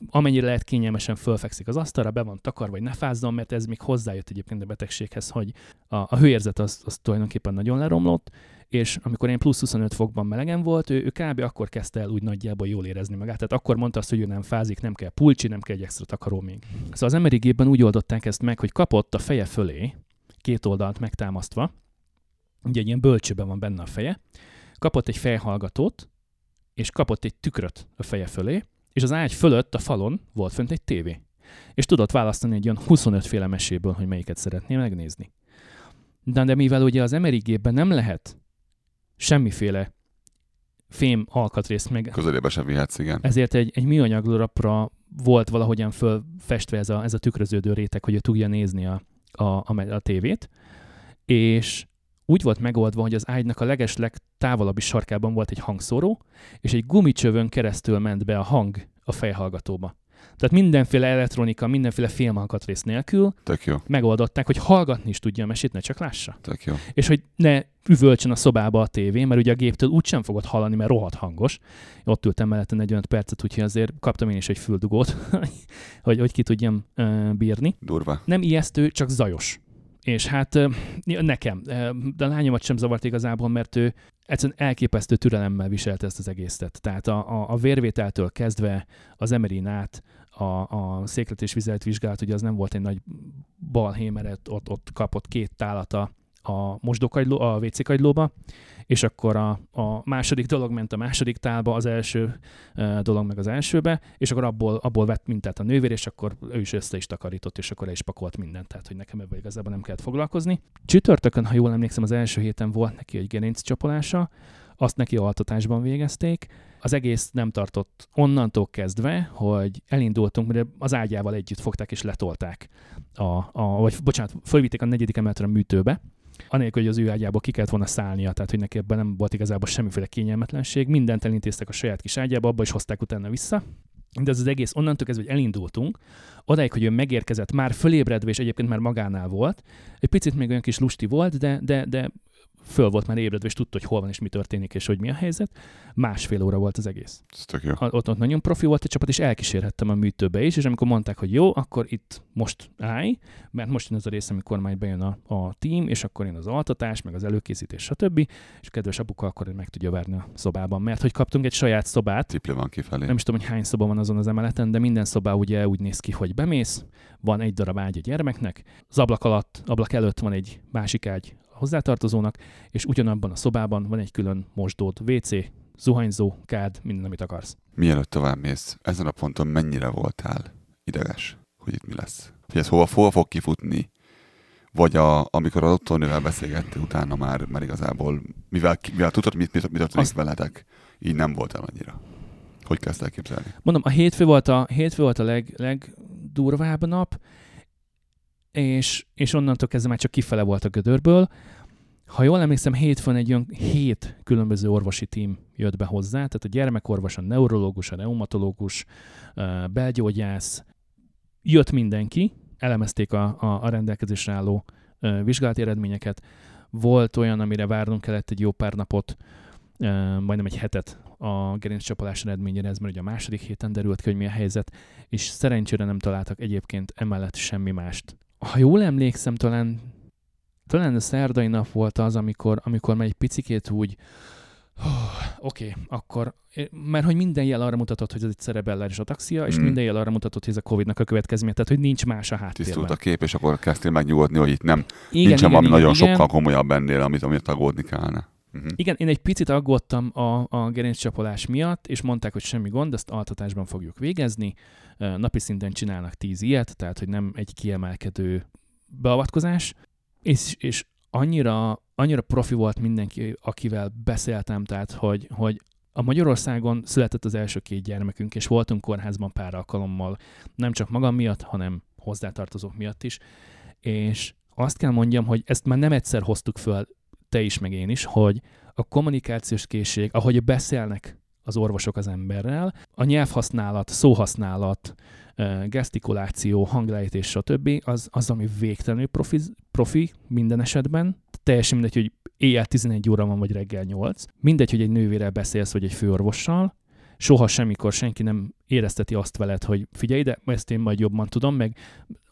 amennyire lehet kényelmesen fölfekszik az asztalra, be van takarva, vagy ne fázzon, mert ez még hozzájött egyébként a betegséghez, hogy a, a hőérzet az, az tulajdonképpen nagyon leromlott, és amikor én plusz 25 fokban melegen volt, ő, ő kb. akkor kezdte el úgy nagyjából jól érezni magát. Tehát akkor mondta azt, hogy ő nem fázik, nem kell pulcsi, nem kell egy extra takaró még. Szóval az emberi gépben úgy oldották ezt meg, hogy kapott a feje fölé, két oldalt megtámasztva, ugye egy ilyen bölcsőben van benne a feje, kapott egy fejhallgatót, és kapott egy tükröt a feje fölé, és az ágy fölött a falon volt fönt egy tévé. És tudott választani egy olyan 25 féle meséből, hogy melyiket szeretné megnézni. De, de mivel ugye az MRI gépben nem lehet semmiféle fém alkatrészt meg... Közelébe sem vihetsz, igen. Ezért egy, egy műanyaglapra volt valahogyan fölfestve ez a, ez a tükröződő réteg, hogy ő tudja nézni a, a, a, a tévét, és úgy volt megoldva, hogy az ágynak a legesleg távolabbi sarkában volt egy hangszóró, és egy gumicsövön keresztül ment be a hang a fejhallgatóba. Tehát mindenféle elektronika, mindenféle filmalkatrész nélkül Tök jó. megoldották, hogy hallgatni is tudja a mesét, ne csak lássa. Tök jó. És hogy ne üvölcsön a szobába a tévé, mert ugye a géptől úgysem fogod hallani, mert rohadt hangos. Ott ültem mellette 45 percet, úgyhogy azért kaptam én is egy füldugót, hogy, hogy ki tudjam uh, bírni. Durva. Nem ijesztő, csak zajos. És hát nekem, de a lányomat sem zavart igazából, mert ő egyszerűen elképesztő türelemmel viselte ezt az egészet. Tehát a, a, a vérvételtől kezdve az emerin át, a, a széklet és vizelet vizsgálat, ugye az nem volt egy nagy balhé, mert ott, ott kapott két tálat a, a mosdókagyló, a WC kagylóba, és akkor a, a második dolog ment a második tálba, az első dolog meg az elsőbe, és akkor abból, abból vett mintát a nővér, és akkor ő is össze is takarított, és akkor le is pakolt mindent, tehát hogy nekem ebből igazából nem kellett foglalkozni. Csütörtökön, ha jól emlékszem, az első héten volt neki egy gerinc csapolása, azt neki altatásban végezték. Az egész nem tartott onnantól kezdve, hogy elindultunk, mert az ágyával együtt fogták és letolták, a, a, vagy bocsánat, fölvitték a negyedik emeletre a műtőbe, anélkül, hogy az ő ágyából ki kellett volna szállnia, tehát hogy neki ebben nem volt igazából semmiféle kényelmetlenség, mindent elintéztek a saját kis ágyába, abba is hozták utána vissza, de ez az egész onnantól kezdve, hogy elindultunk, odáig, hogy ő megérkezett, már fölébredve, és egyébként már magánál volt. Egy picit még olyan kis lusti volt, de, de, de föl volt már ébredve, és tudta, hogy hol van és mi történik, és hogy mi a helyzet. Másfél óra volt az egész. Ez tök jó. Ott, ott nagyon profi volt a csapat, és elkísérhettem a műtőbe is, és amikor mondták, hogy jó, akkor itt most állj, mert most jön az a rész, amikor majd bejön a, a team, és akkor jön az altatás, meg az előkészítés, stb. És a kedves apuka akkor meg tudja várni a szobában, mert hogy kaptunk egy saját szobát. Cipli van kifelé. Nem is tudom, hogy hány szoba van azon az emeleten, de minden szobá ugye úgy néz ki, hogy bemész, van egy darab ágy a gyermeknek, az ablak alatt, ablak előtt van egy másik ágy hozzátartozónak, és ugyanabban a szobában van egy külön mosdót, WC, zuhanyzó, kád, minden, amit akarsz. Mielőtt tovább mész, ezen a ponton mennyire voltál ideges? hogy itt mi lesz. Hogy ez hova, hova fog kifutni, vagy a, amikor a doktornővel beszélgettél utána már, már igazából, mivel, mivel tudod, mit, mit, mit történik Azt... veletek, így nem volt el annyira. Hogy kezdte elképzelni? Mondom, a hétfő volt a, hétfő volt a leg, legdurvább nap, és, és onnantól kezdve már csak kifele volt a gödörből. Ha jól emlékszem, hétfőn egy olyan hét különböző orvosi tím jött be hozzá, tehát a gyermekorvos, a neurológus, a reumatológus, belgyógyász, jött mindenki, elemezték a, a, a rendelkezésre álló vizsgálati eredményeket. Volt olyan, amire várnunk kellett egy jó pár napot, majdnem egy hetet a gerinccsapolás eredményére, ez mert ugye a második héten derült ki, hogy mi a helyzet, és szerencsére nem találtak egyébként emellett semmi mást. Ha jól emlékszem, talán talán a szerdai nap volt az, amikor, amikor már egy picikét úgy, oké, okay, akkor, mert hogy minden jel arra mutatott, hogy ez egy cerebelláris ataxia, és mm. minden jel arra mutatott, hogy ez a Covid-nak a következménye, tehát hogy nincs más a háttérben. Tisztult a kép, és akkor kezdtél megnyugodni, hogy itt nem, igen, nincsen igen, valami igen, nagyon igen. sokkal komolyabb ennél, amit, amit aggódni kellene. Uh-huh. Igen, én egy picit aggódtam a, a gerinccsapolás miatt, és mondták, hogy semmi gond, ezt altatásban fogjuk végezni. Napi szinten csinálnak tíz ilyet, tehát hogy nem egy kiemelkedő beavatkozás, és, és annyira, annyira profi volt mindenki, akivel beszéltem, tehát hogy, hogy a Magyarországon született az első két gyermekünk, és voltunk kórházban pár alkalommal, nem csak magam miatt, hanem hozzátartozók miatt is, és azt kell mondjam, hogy ezt már nem egyszer hoztuk föl, te is, meg én is, hogy a kommunikációs készség, ahogy beszélnek az orvosok az emberrel, a nyelvhasználat, szóhasználat, gesztikuláció, hanglejtés, stb. Az, az ami végtelenül profi, profi minden esetben. Teljesen mindegy, hogy éjjel 11 óra van, vagy reggel 8. Mindegy, hogy egy nővérrel beszélsz, vagy egy főorvossal. Soha semmikor senki nem érezteti azt veled, hogy figyelj, de ezt én majd jobban tudom, meg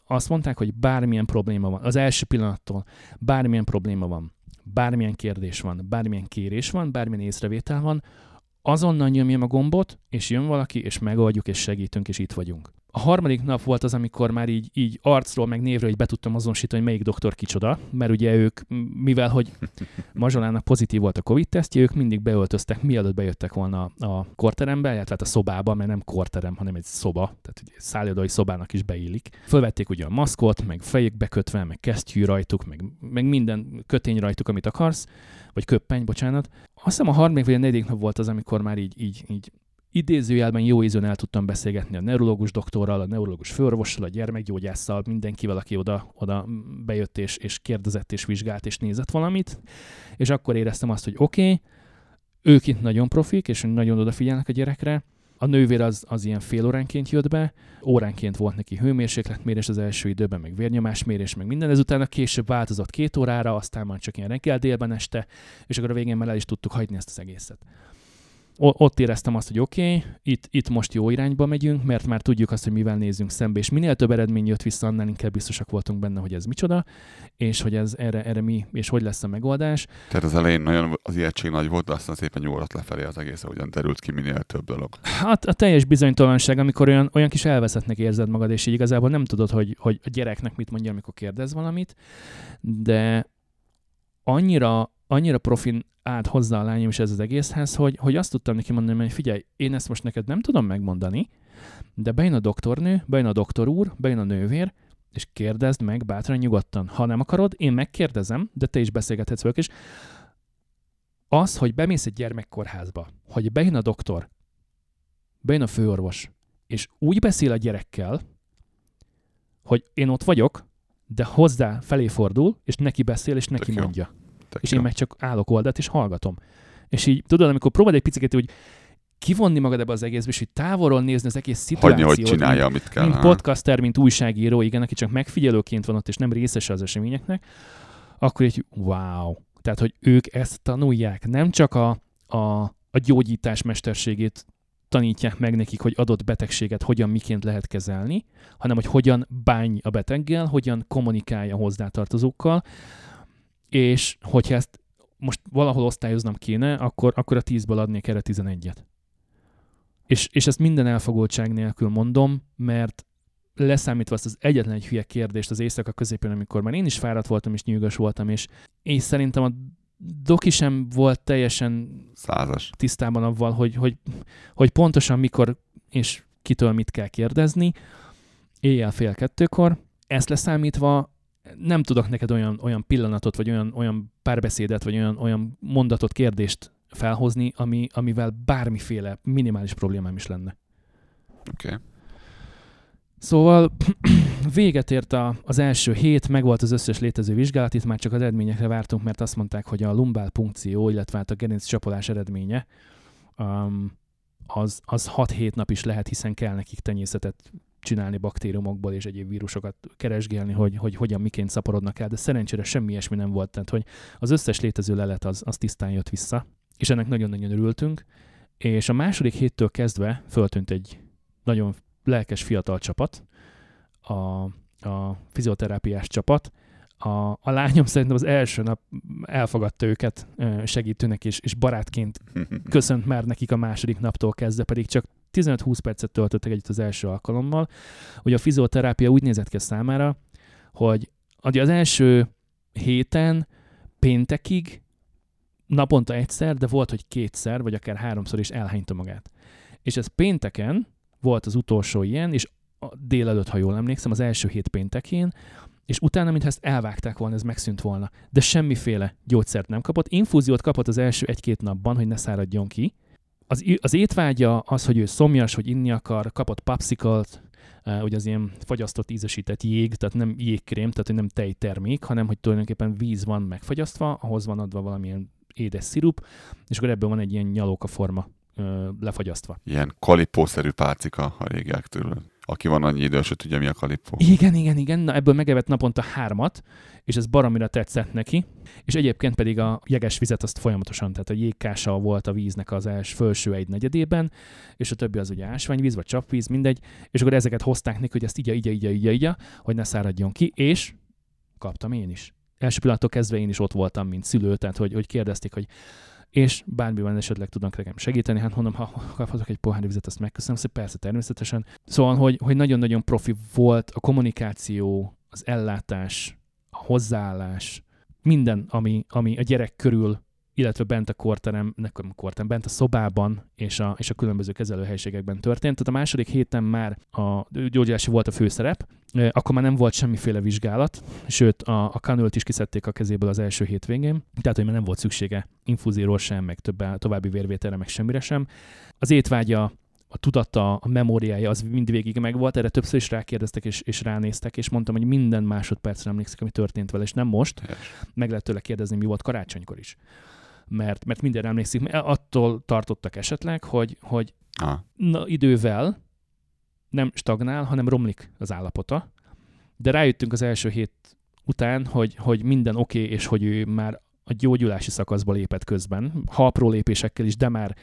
azt mondták, hogy bármilyen probléma van, az első pillanattól bármilyen probléma van, bármilyen kérdés van, bármilyen kérés van, bármilyen észrevétel van, azonnal nyomjam a gombot, és jön valaki, és megoldjuk, és segítünk, és itt vagyunk. A harmadik nap volt az, amikor már így, így arcról, meg névről így be tudtam azonosítani, hogy melyik doktor kicsoda, mert ugye ők, mivel hogy Mazsolának pozitív volt a Covid-tesztje, ők mindig beöltöztek, mielőtt bejöttek volna a korterembe, illetve hát a szobába, mert nem korterem, hanem egy szoba, tehát egy szállodai szobának is beillik. Fölvették ugye a maszkot, meg fejükbe kötve, meg kesztyű rajtuk, meg, meg minden kötény rajtuk, amit akarsz, vagy köppeny, bocsánat. Azt hiszem a harmadik vagy a negyedik nap volt az, amikor már így, így, így idézőjelben jó ízön el tudtam beszélgetni a neurológus doktorral, a neurológus főorvossal, a gyermekgyógyásszal, mindenkivel, aki oda, oda bejött és, és kérdezett és vizsgált és nézett valamit, és akkor éreztem azt, hogy oké, okay, ők itt nagyon profik, és nagyon odafigyelnek a gyerekre, a nővér az, az ilyen fél óránként jött be, óránként volt neki hőmérsékletmérés az első időben, meg vérnyomásmérés, meg minden, ezután a később változott két órára, aztán már csak ilyen reggel délben este, és akkor a végén már el is tudtuk hagyni ezt az egészet ott éreztem azt, hogy oké, okay, itt, itt most jó irányba megyünk, mert már tudjuk azt, hogy mivel nézzünk szembe, és minél több eredmény jött vissza, annál inkább biztosak voltunk benne, hogy ez micsoda, és hogy ez erre, erre mi, és hogy lesz a megoldás. Tehát az elején nagyon az ijegység nagy volt, de aztán szépen nyugodott lefelé az egész, ahogyan derült ki minél több dolog. Hát a teljes bizonytalanság, amikor olyan, olyan kis elveszettnek érzed magad, és így igazából nem tudod, hogy, hogy a gyereknek mit mondja, amikor kérdez valamit, de annyira, annyira profin állt hozzá a lányom is ez az egészhez, hogy, hogy azt tudtam neki mondani, hogy figyelj, én ezt most neked nem tudom megmondani, de bejön a doktornő, bejön a doktor úr, bejön a nővér, és kérdezd meg bátran nyugodtan. Ha nem akarod, én megkérdezem, de te is beszélgethetsz velük, és az, hogy bemész egy gyermekkorházba, hogy bejön a doktor, bejön a főorvos, és úgy beszél a gyerekkel, hogy én ott vagyok, de hozzá felé fordul, és neki beszél, és neki Tök mondja. Jó. Tök és jó. én meg csak állok oldalt, és hallgatom. És így, tudod, amikor próbáld egy picit, hogy kivonni magad ebbe az egészbe, és hogy távolról nézni az egész szituációt. Hagyni, hogy csinálja, mint, amit kell. Mint podcaster, mint újságíró, igen, aki csak megfigyelőként van ott, és nem részese az eseményeknek, akkor egy wow. Tehát, hogy ők ezt tanulják. Nem csak a, a, a gyógyítás mesterségét tanítják meg nekik, hogy adott betegséget hogyan, miként lehet kezelni, hanem hogy hogyan bánj a beteggel, hogyan kommunikálja hozzátartozókkal, és hogyha ezt most valahol osztályoznom kéne, akkor, akkor a 10-ből adnék erre 11-et. És, és ezt minden elfogultság nélkül mondom, mert leszámítva azt az egyetlen egy hülye kérdést az éjszaka középén, amikor már én is fáradt voltam és nyűgös voltam, és, és szerintem a Doki sem volt teljesen Százas. tisztában avval, hogy, hogy, hogy pontosan mikor és kitől mit kell kérdezni, éjjel fél kettőkor. Ezt leszámítva nem tudok neked olyan, olyan pillanatot, vagy olyan, olyan párbeszédet, vagy olyan, olyan mondatot, kérdést felhozni, ami, amivel bármiféle minimális problémám is lenne. Oké. Okay. Szóval véget ért a, az első hét, meg volt az összes létező vizsgálat, itt már csak az eredményekre vártunk, mert azt mondták, hogy a lumbál punkció, illetve hát a gerinc csapolás eredménye um, az, az 6-7 nap is lehet, hiszen kell nekik tenyészetet csinálni baktériumokból és egyéb vírusokat keresgélni, hogy, hogy hogyan, miként szaporodnak el, de szerencsére semmi ilyesmi nem volt, tehát hogy az összes létező lelet az, az tisztán jött vissza, és ennek nagyon-nagyon örültünk, és a második héttől kezdve föltűnt egy nagyon lelkes fiatal csapat, a, a fizioterápiás csapat, a, a lányom szerintem az első nap elfogadta őket segítőnek, és, és barátként köszönt már nekik a második naptól kezdve, pedig csak 15-20 percet töltöttek együtt az első alkalommal. Ugye a fizioterápia úgy nézett ki számára, hogy az első héten péntekig naponta egyszer, de volt, hogy kétszer, vagy akár háromszor is elhányta magát. És ez pénteken volt az utolsó ilyen, és délelőtt, ha jól emlékszem, az első hét péntekén, és utána, mintha ezt elvágták volna, ez megszűnt volna. De semmiféle gyógyszert nem kapott. Infúziót kapott az első egy-két napban, hogy ne száradjon ki. Az, az étvágya az, hogy ő szomjas, hogy inni akar, kapott uh, ugye az ilyen fagyasztott ízesített jég, tehát nem jégkrém, tehát nem tejtermék, hanem hogy tulajdonképpen víz van megfagyasztva, ahhoz van adva valamilyen édes szirup, és akkor ebből van egy ilyen nyalóka forma lefagyasztva. Ilyen kalipószerű pálcika a régiaktől. Aki van annyi idős, hogy tudja, mi a kalipó. Igen, igen, igen. Na, ebből megevett naponta hármat, és ez baromira tetszett neki. És egyébként pedig a jeges vizet azt folyamatosan, tehát a jégkása volt a víznek az els felső egy negyedében, és a többi az ugye ásványvíz, vagy csapvíz, mindegy. És akkor ezeket hozták neki, hogy ezt így, így, így, így, így, hogy ne száradjon ki, és kaptam én is. Első pillanattól kezdve én is ott voltam, mint szülő, tehát hogy, hogy kérdezték, hogy és bármiben esetleg tudnak nekem segíteni, hát mondom, ha kaphatok egy pohár vizet, azt megköszönöm szépen, persze természetesen. Szóval, hogy, hogy nagyon-nagyon profi volt a kommunikáció, az ellátás, a hozzáállás, minden, ami, ami a gyerek körül illetve bent a korterem, nekem korterem, bent a szobában és a, és a különböző kezelőhelyiségekben történt. Tehát a második héten már a gyógyulási volt a főszerep, akkor már nem volt semmiféle vizsgálat, sőt a, a kanült is kiszedték a kezéből az első hétvégén, tehát hogy már nem volt szüksége infúzióról sem, meg többá, további vérvételre, meg semmire sem. Az étvágya a tudata, a memóriája az mindvégig megvolt, erre többször is rákérdeztek és, és ránéztek, és mondtam, hogy minden másodpercre emlékszik, ami történt vele, és nem most. Meg lehet tőle kérdezni, mi volt karácsonykor is mert, mert minden emlékszik, mert attól tartottak esetleg, hogy, hogy na, idővel nem stagnál, hanem romlik az állapota. De rájöttünk az első hét után, hogy, hogy minden oké, okay, és hogy ő már a gyógyulási szakaszba lépett közben, ha apró lépésekkel is, de már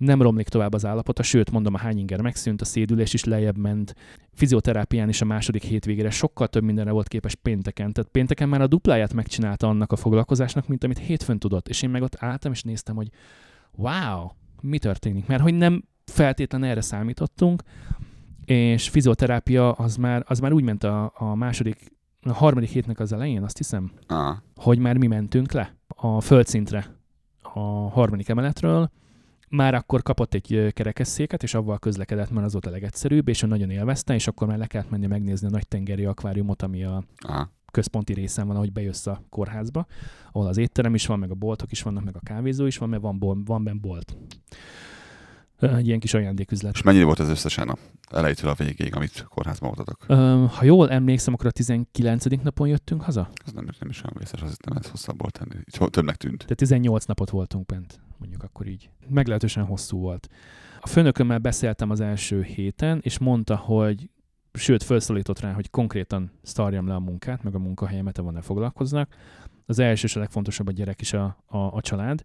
nem romlik tovább az állapota, sőt, mondom, a hányinger megszűnt, a szédülés is lejjebb ment, fizioterápián is a második hétvégére sokkal több mindenre volt képes pénteken. Tehát pénteken már a dupláját megcsinálta annak a foglalkozásnak, mint amit hétfőn tudott. És én meg ott álltam és néztem, hogy wow, mi történik? Mert hogy nem feltétlenül erre számítottunk, és fizioterápia az már, az már úgy ment a, a második, a harmadik hétnek az elején, azt hiszem, ah. hogy már mi mentünk le a földszintre a harmadik emeletről, már akkor kapott egy kerekesszéket, és avval közlekedett, mert az volt a legegyszerűbb, és ő nagyon élvezte, és akkor már le kellett menni megnézni a nagy tengeri akváriumot, ami a Aha. központi részen van, ahogy bejössz a kórházba, ahol az étterem is van, meg a boltok is vannak, meg a kávézó is van, mert van, bol, van benne bolt. Egy ilyen kis ajándéküzlet. És mennyi volt az összesen a elejétől a végéig, amit kórházban voltatok? ha jól emlékszem, akkor a 19. napon jöttünk haza? Ez nem, nem is olyan vészes, az nem ez hosszabb volt. Többnek tűnt. Tehát 18 napot voltunk bent mondjuk akkor így. Meglehetősen hosszú volt. A főnökömmel beszéltem az első héten, és mondta, hogy sőt, felszólított rá, hogy konkrétan szarjam le a munkát, meg a munkahelyemet, ahol ne foglalkoznak. Az első és a legfontosabb a gyerek is a, a, a család,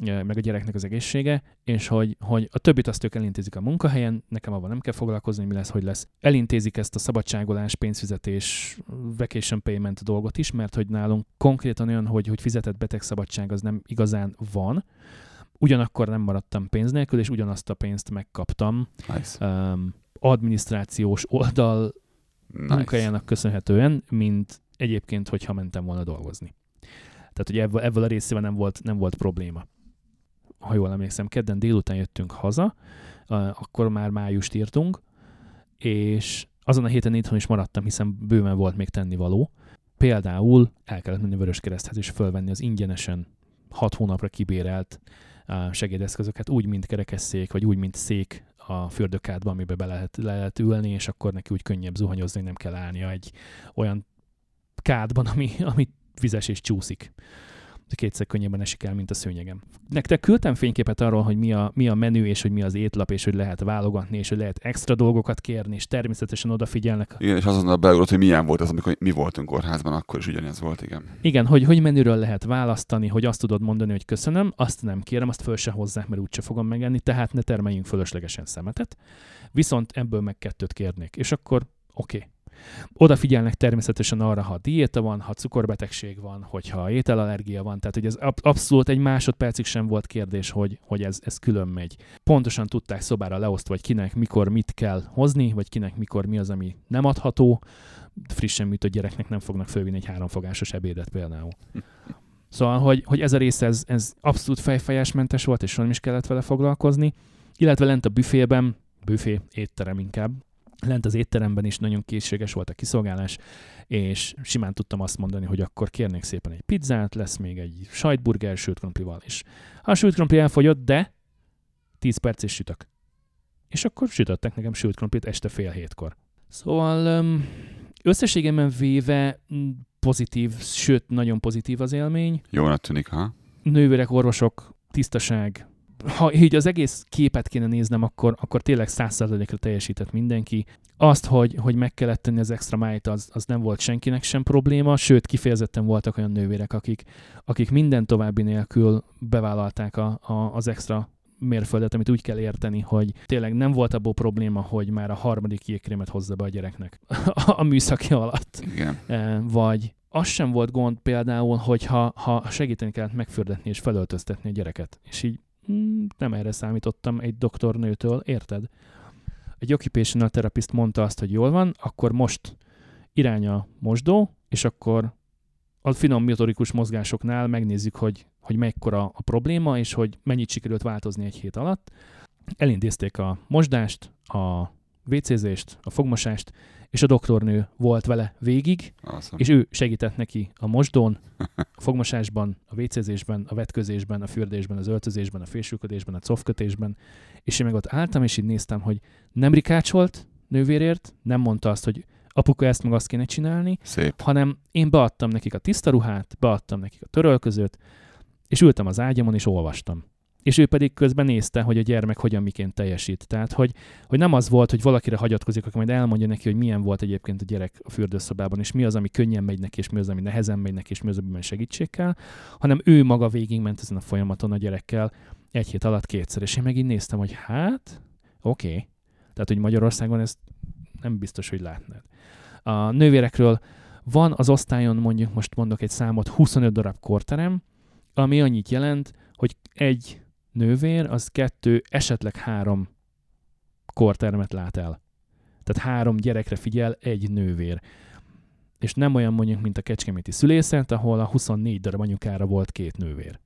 meg a gyereknek az egészsége, és hogy, hogy a többit azt ők elintézik a munkahelyen, nekem avval nem kell foglalkozni, mi lesz, hogy lesz. Elintézik ezt a szabadságolás, pénzfizetés, vacation payment dolgot is, mert hogy nálunk konkrétan olyan, hogy, hogy fizetett betegszabadság az nem igazán van, ugyanakkor nem maradtam pénz nélkül, és ugyanazt a pénzt megkaptam nice. um, adminisztrációs oldal nice. munkájának köszönhetően, mint egyébként, hogyha mentem volna dolgozni. Tehát, hogy ebből, ebből a részével nem volt, nem volt probléma ha jól emlékszem, kedden délután jöttünk haza, akkor már májust írtunk, és azon a héten itthon is maradtam, hiszen bőven volt még tennivaló. Például el kellett menni Vöröskereszthez és fölvenni az ingyenesen hat hónapra kibérelt segédeszközöket, úgy, mint kerekesszék, vagy úgy, mint szék a fürdőkádba, amiben be lehet, le lehet ülni, és akkor neki úgy könnyebb zuhanyozni, nem kell állnia egy olyan kádban, ami, ami vizes és csúszik kétszer könnyebben esik el, mint a szőnyegem. Nektek küldtem fényképet arról, hogy mi a, mi a menü, és hogy mi az étlap, és hogy lehet válogatni, és hogy lehet extra dolgokat kérni, és természetesen odafigyelnek. Igen, és azonnal beugrott, hogy milyen volt az, amikor mi voltunk kórházban, akkor is ugyanez volt, igen. Igen, hogy, hogy menüről lehet választani, hogy azt tudod mondani, hogy köszönöm, azt nem kérem, azt föl se hozzák, mert úgyse fogom megenni, tehát ne termeljünk fölöslegesen szemetet. Viszont ebből meg kettőt kérnék, és akkor oké, okay, Odafigyelnek természetesen arra, ha diéta van, ha cukorbetegség van, hogyha ételallergia van, tehát hogy ez abszolút egy másodpercig sem volt kérdés, hogy, hogy ez, ez külön megy. Pontosan tudták szobára leosztva, hogy kinek mikor mit kell hozni, vagy kinek mikor mi az, ami nem adható. Frissen műtött gyereknek nem fognak fölvinni egy háromfogásos ebédet például. Szóval, hogy, hogy ez a rész, ez, ez abszolút fejfejásmentes volt, és nem is kellett vele foglalkozni. Illetve lent a büfében, büfé, étterem inkább, lent az étteremben is nagyon készséges volt a kiszolgálás, és simán tudtam azt mondani, hogy akkor kérnék szépen egy pizzát, lesz még egy sajtburger sült krumplival is. A sült krumpli elfogyott, de 10 perc és sütök. És akkor sütöttek nekem sült krumplit este fél hétkor. Szóval összességében véve pozitív, sőt, nagyon pozitív az élmény. Jónak tűnik, ha? Nővérek, orvosok, tisztaság, ha így az egész képet kéne néznem, akkor, akkor tényleg százszerzalékra teljesített mindenki. Azt, hogy, hogy meg kellett tenni az extra májt, az, az nem volt senkinek sem probléma, sőt, kifejezetten voltak olyan nővérek, akik, akik minden további nélkül bevállalták a, a, az extra mérföldet, amit úgy kell érteni, hogy tényleg nem volt abból probléma, hogy már a harmadik jégkrémet hozza be a gyereknek a műszaki alatt. Igen. E, vagy az sem volt gond például, hogyha ha segíteni kellett megfürdetni és felöltöztetni a gyereket. És így Hmm, nem erre számítottam egy doktornőtől, érted? Egy occupational therapist mondta azt, hogy jól van, akkor most irány a mosdó, és akkor a finom motorikus mozgásoknál megnézzük, hogy, hogy mekkora a probléma, és hogy mennyit sikerült változni egy hét alatt. Elindízték a mosdást, a vécézést, a fogmosást, és a doktornő volt vele végig, awesome. és ő segített neki a mosdón, a fogmosásban, a vécézésben, a vetközésben, a fürdésben, az öltözésben, a fésülködésben, a cofkötésben, és én meg ott álltam, és így néztem, hogy nem rikácsolt nővérért, nem mondta azt, hogy apuka ezt meg azt kéne csinálni, Szép. hanem én beadtam nekik a tiszta ruhát, beadtam nekik a törölközőt, és ültem az ágyamon, és olvastam és ő pedig közben nézte, hogy a gyermek hogyan miként teljesít. Tehát, hogy, hogy nem az volt, hogy valakire hagyatkozik, aki majd elmondja neki, hogy milyen volt egyébként a gyerek a fürdőszobában, és mi az, ami könnyen megy neki, és mi az, ami nehezen megy neki, és mi az, amiben segítség kell, hanem ő maga végigment ezen a folyamaton a gyerekkel egy hét alatt kétszer. És én megint néztem, hogy hát, oké. Okay. Tehát, hogy Magyarországon ezt nem biztos, hogy látnád. A nővérekről van az osztályon, mondjuk most mondok egy számot, 25 darab korterem, ami annyit jelent, hogy egy nővér, az kettő, esetleg három kortermet lát el. Tehát három gyerekre figyel egy nővér. És nem olyan mondjuk, mint a kecskeméti szülészet, ahol a 24 darab anyukára volt két nővér.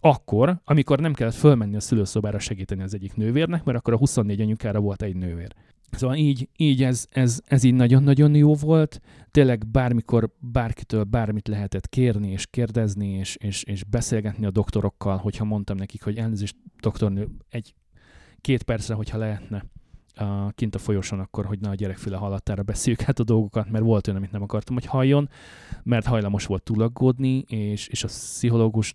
Akkor, amikor nem kellett fölmenni a szülőszobára segíteni az egyik nővérnek, mert akkor a 24 anyukára volt egy nővér. Szóval így, így ez, ez, ez így nagyon-nagyon jó volt. Tényleg bármikor bárkitől bármit lehetett kérni és kérdezni, és, és, és beszélgetni a doktorokkal, hogyha mondtam nekik, hogy elnézést, doktornő, egy két percre, hogyha lehetne a, kint a folyosón, akkor hogy ne a gyerekfüle hallattára beszéljük hát a dolgokat, mert volt olyan, amit nem akartam, hogy halljon, mert hajlamos volt túlaggódni, és, és a pszichológus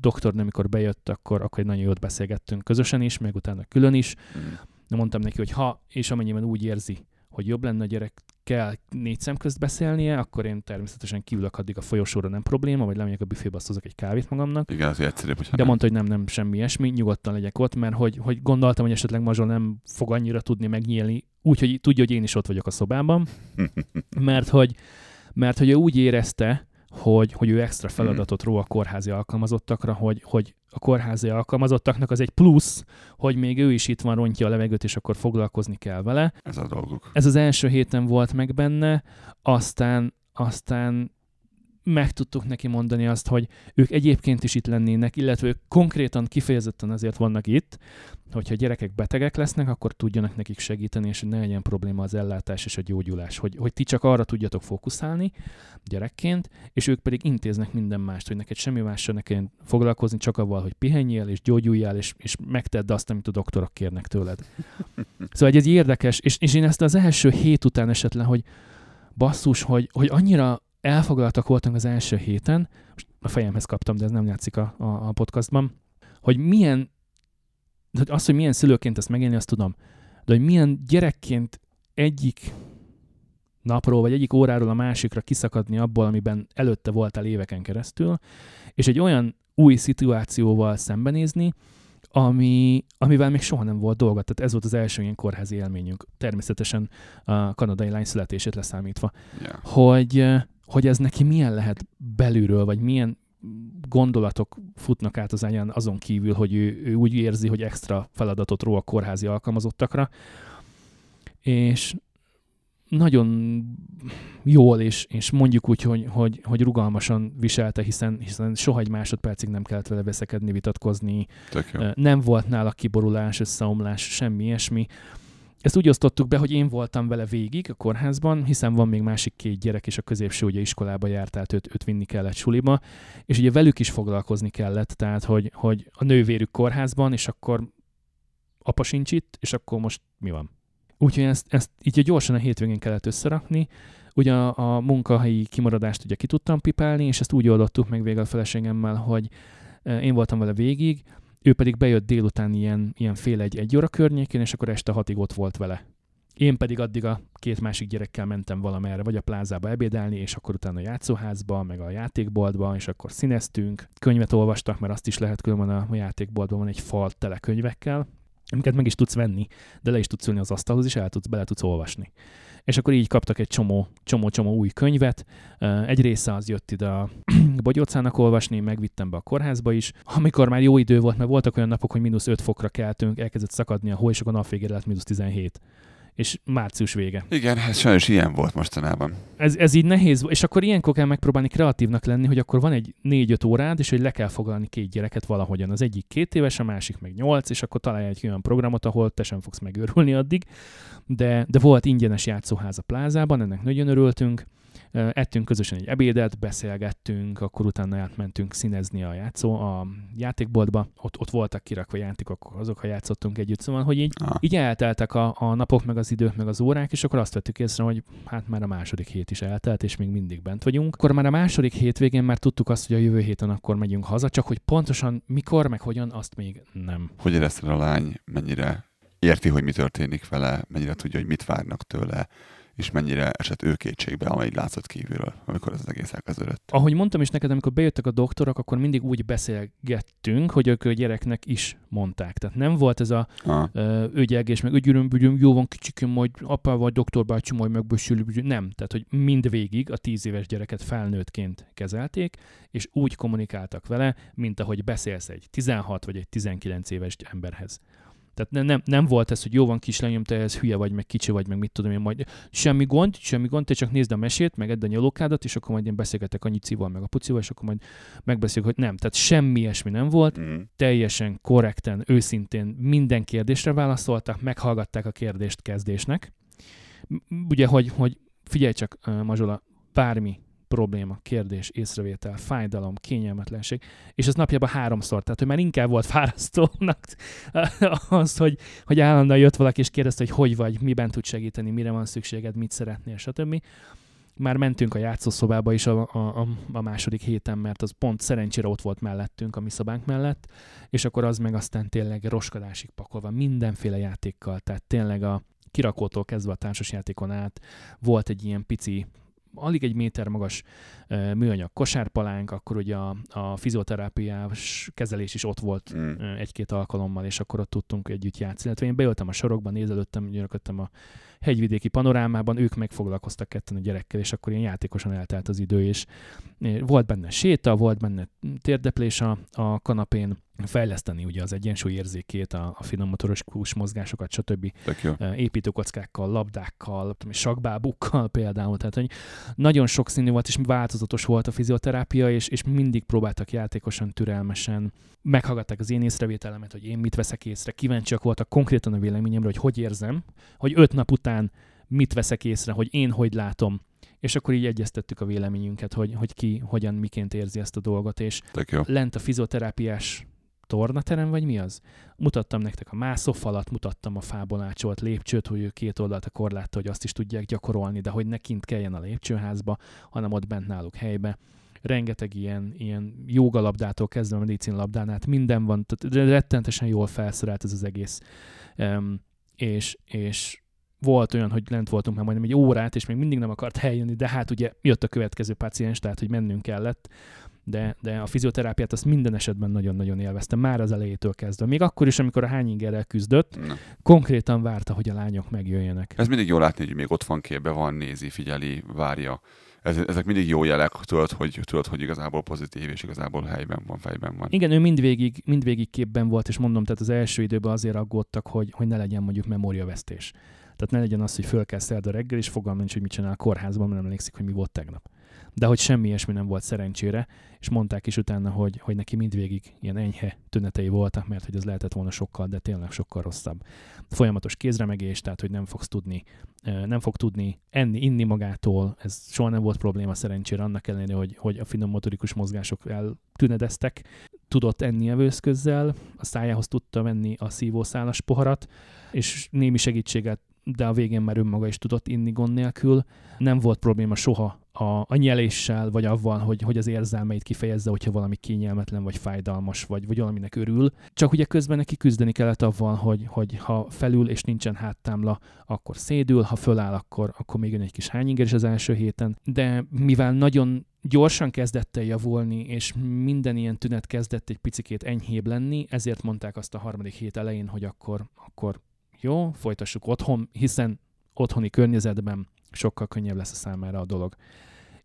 doktor, amikor bejött, akkor, akkor egy nagyon jót beszélgettünk közösen is, meg utána külön is. Mm mondtam neki, hogy ha és amennyiben úgy érzi, hogy jobb lenne a gyerek kell négy szem közt beszélnie, akkor én természetesen kiülök addig a folyosóra, nem probléma, vagy lemegyek a büfébe, azt hozok egy kávét magamnak. Igen, az egyszerűbb, De nem. mondta, hogy nem, nem, semmi ilyesmi, nyugodtan legyek ott, mert hogy, hogy gondoltam, hogy esetleg Mazsol nem fog annyira tudni megnyílni, úgyhogy tudja, hogy én is ott vagyok a szobában, mert hogy, mert hogy ő úgy érezte, hogy, hogy ő extra hmm. feladatot ró a kórházi alkalmazottakra, hogy, hogy a kórházi alkalmazottaknak az egy plusz, hogy még ő is itt van, rontja a levegőt, és akkor foglalkozni kell vele. Ez a dolguk. Ez az első héten volt meg benne, aztán, aztán meg tudtuk neki mondani azt, hogy ők egyébként is itt lennének, illetve ők konkrétan kifejezetten azért vannak itt, hogyha gyerekek betegek lesznek, akkor tudjanak nekik segíteni, és ne legyen probléma az ellátás és a gyógyulás, hogy, hogy ti csak arra tudjatok fókuszálni gyerekként, és ők pedig intéznek minden mást, hogy neked semmi mással ne kelljen foglalkozni, csak avval, hogy pihenjél és gyógyuljál, és, és megtedd azt, amit a doktorok kérnek tőled. Szóval egy érdekes, és, és én ezt az első hét után esetlen, hogy basszus, hogy, hogy annyira elfoglaltak voltunk az első héten, most a fejemhez kaptam, de ez nem játszik a, a, a podcastban, hogy milyen, hogy az, hogy milyen szülőként ezt megélni, azt tudom, de hogy milyen gyerekként egyik napról, vagy egyik óráról a másikra kiszakadni abból, amiben előtte voltál éveken keresztül, és egy olyan új szituációval szembenézni, ami, amivel még soha nem volt dolga. Tehát ez volt az első ilyen kórházi élményünk, természetesen a kanadai lány születését leszámítva. Yeah. Hogy, hogy ez neki milyen lehet belülről, vagy milyen gondolatok futnak át az anyán azon kívül, hogy ő, ő úgy érzi, hogy extra feladatot ró a kórházi alkalmazottakra. És nagyon jól, és, és mondjuk úgy, hogy, hogy, hogy rugalmasan viselte, hiszen, hiszen soha egy másodpercig nem kellett vele veszekedni, vitatkozni. Nem volt nála kiborulás, összeomlás, semmi ilyesmi. Ezt úgy osztottuk be, hogy én voltam vele végig a kórházban, hiszen van még másik két gyerek, és a középső ugye iskolába járt, tehát őt, őt vinni kellett suliba, és ugye velük is foglalkozni kellett, tehát hogy, hogy a nővérük kórházban, és akkor apa sincs itt, és akkor most mi van? Úgyhogy ezt, ezt így gyorsan a hétvégén kellett összerakni, ugye a, a munkahelyi kimaradást ugye ki tudtam pipálni, és ezt úgy oldottuk meg végül a feleségemmel, hogy én voltam vele végig, ő pedig bejött délután ilyen, ilyen fél egy-egy óra környékén, és akkor este hatig ott volt vele. Én pedig addig a két másik gyerekkel mentem valamerre, vagy a plázába ebédelni, és akkor utána a játszóházba, meg a játékboltba, és akkor színeztünk, könyvet olvastak, mert azt is lehet különben a játékboltban van egy fal tele könyvekkel, amiket meg is tudsz venni, de le is tudsz ülni az asztalhoz, és el tudsz, bele tudsz olvasni. És akkor így kaptak egy csomó, csomó, csomó új könyvet. Egy része az jött ide a Bogyócának olvasni, megvittem be a kórházba is. Amikor már jó idő volt, mert voltak olyan napok, hogy mínusz 5 fokra keltünk, elkezdett szakadni a hó, és akkor nap végére lett mínusz 17 és március vége. Igen, ez sajnos ilyen volt mostanában. Ez, ez így nehéz, és akkor ilyenkor kell megpróbálni kreatívnak lenni, hogy akkor van egy négy-öt órád, és hogy le kell foglalni két gyereket valahogyan. Az egyik két éves, a másik meg nyolc, és akkor találj egy olyan programot, ahol te sem fogsz megőrülni addig. De, de volt ingyenes játszóház a plázában, ennek nagyon örültünk ettünk közösen egy ebédet, beszélgettünk, akkor utána átmentünk színezni a játszó, a játékboltba, ott, ott voltak kirakva játékok, azok, ha játszottunk együtt, szóval, hogy így, ah. így elteltek a, a napok, meg az idők, meg az órák, és akkor azt vettük észre, hogy hát már a második hét is eltelt, és még mindig bent vagyunk. Akkor már a második hétvégén már tudtuk azt, hogy a jövő héten akkor megyünk haza, csak hogy pontosan mikor, meg hogyan, azt még nem. Hogy érezted a lány, mennyire érti, hogy mi történik vele, mennyire tudja, hogy mit várnak tőle, és mennyire esett ő kétségbe, amely látszott kívülről, amikor ez az egész elkezdődött. Ahogy mondtam is neked, amikor bejöttek a doktorok, akkor mindig úgy beszélgettünk, hogy ők a gyereknek is mondták. Tehát nem volt ez a ögyelgés, meg ügyüröm, jó van kicsikem, majd apával, doktorbácsi majd megbeszélő, nem. Tehát, hogy mind végig a tíz éves gyereket felnőttként kezelték, és úgy kommunikáltak vele, mint ahogy beszélsz egy 16 vagy egy 19 éves emberhez. Tehát ne, nem, nem volt ez, hogy jó van kislányom, te ez hülye vagy, meg kicsi vagy, meg mit tudom én, majd semmi gond, semmi gond, te csak nézd a mesét, meg edd a nyalókádat, és akkor majd én beszélgetek annyi cival, meg a pucival, és akkor majd megbeszéljük, hogy nem. Tehát semmi ilyesmi nem volt, mm. teljesen korrekten, őszintén minden kérdésre válaszoltak, meghallgatták a kérdést kezdésnek. Ugye, hogy, hogy figyelj csak, Mazsola, bármi probléma, kérdés, észrevétel, fájdalom, kényelmetlenség, és ez napjában háromszor, tehát hogy már inkább volt fárasztónak az, hogy, hogy állandóan jött valaki és kérdezte, hogy hogy vagy, miben tud segíteni, mire van szükséged, mit szeretnél, stb. Már mentünk a játszószobába is a, a, a második héten, mert az pont szerencsére ott volt mellettünk, a mi szobánk mellett, és akkor az meg aztán tényleg roskadásig pakolva, mindenféle játékkal, tehát tényleg a kirakótól kezdve a társasjátékon át volt egy ilyen pici alig egy méter magas műanyag kosárpalánk, akkor ugye a, a fizioterápiás kezelés is ott volt mm. egy-két alkalommal, és akkor ott tudtunk együtt játszani. Illetve én beültem a sorokban, nézelődtem, gyönyörködtem a hegyvidéki panorámában, ők megfoglalkoztak ketten a gyerekkel, és akkor ilyen játékosan eltelt az idő, és volt benne séta, volt benne térdeplés a, a kanapén, fejleszteni ugye az egyensúlyérzékét, a, a finom motoros mozgásokat, stb. építőkockákkal, labdákkal, sakbábukkal például. Tehát, hogy nagyon sokszínű volt, és változatos volt a fizioterápia, és, és mindig próbáltak játékosan, türelmesen. Meghallgatták az én észrevételemet, hogy én mit veszek észre. Kíváncsiak voltak konkrétan a véleményemre, hogy hogy érzem, hogy öt nap után mit veszek észre, hogy én hogy látom és akkor így egyeztettük a véleményünket, hogy, hogy ki hogyan, miként érzi ezt a dolgot, és lent a fizioterápiás tornaterem, vagy mi az? Mutattam nektek a mászófalat, mutattam a fából ácsolt lépcsőt, hogy ő két oldalt a korlátta, hogy azt is tudják gyakorolni, de hogy ne kint kelljen a lépcsőházba, hanem ott bent náluk helybe. Rengeteg ilyen, ilyen jogalabdától kezdve a medicinlabdán át minden van, tehát rettentesen jól felszerelt ez az egész. Um, és, és volt olyan, hogy lent voltunk már majdnem egy órát, és még mindig nem akart eljönni, de hát ugye jött a következő paciens, tehát hogy mennünk kellett de, de a fizioterápiát azt minden esetben nagyon-nagyon élveztem, már az elejétől kezdve. Még akkor is, amikor a hányingerrel küzdött, Na. konkrétan várta, hogy a lányok megjöjjenek. Ez mindig jó látni, hogy még ott van képbe, van, nézi, figyeli, várja. Ez, ezek mindig jó jelek, tudod hogy, tudod, hogy igazából pozitív, és igazából helyben van, fejben van. Igen, ő mindvégig, mindvégig képben volt, és mondom, tehát az első időben azért aggódtak, hogy, hogy ne legyen mondjuk memóriavesztés. Tehát ne legyen az, hogy föl kell szerda reggel, és fogalmam nincs, hogy mit csinál a kórházban, mert nem emlékszik, hogy mi volt tegnap de hogy semmi ilyesmi nem volt szerencsére, és mondták is utána, hogy, hogy neki mindvégig ilyen enyhe tünetei voltak, mert hogy az lehetett volna sokkal, de tényleg sokkal rosszabb. Folyamatos kézremegés, tehát hogy nem fogsz tudni, nem fog tudni enni, inni magától, ez soha nem volt probléma szerencsére, annak ellenére, hogy, hogy a finom motorikus mozgások eltünedeztek, tudott enni evőszközzel, a szájához tudta venni a szívószálas poharat, és némi segítséget de a végén már önmaga is tudott inni gond nélkül. Nem volt probléma soha a, a nyeléssel, vagy avval, hogy, hogy az érzelmeit kifejezze, hogyha valami kényelmetlen, vagy fájdalmas, vagy, vagy valaminek örül. Csak ugye közben neki küzdeni kellett avval, hogy, hogy ha felül és nincsen háttámla, akkor szédül, ha föláll, akkor, akkor még jön egy kis hányinger is az első héten. De mivel nagyon gyorsan kezdett el javulni, és minden ilyen tünet kezdett egy picikét enyhébb lenni, ezért mondták azt a harmadik hét elején, hogy akkor, akkor jó, folytassuk otthon, hiszen otthoni környezetben sokkal könnyebb lesz a számára a dolog.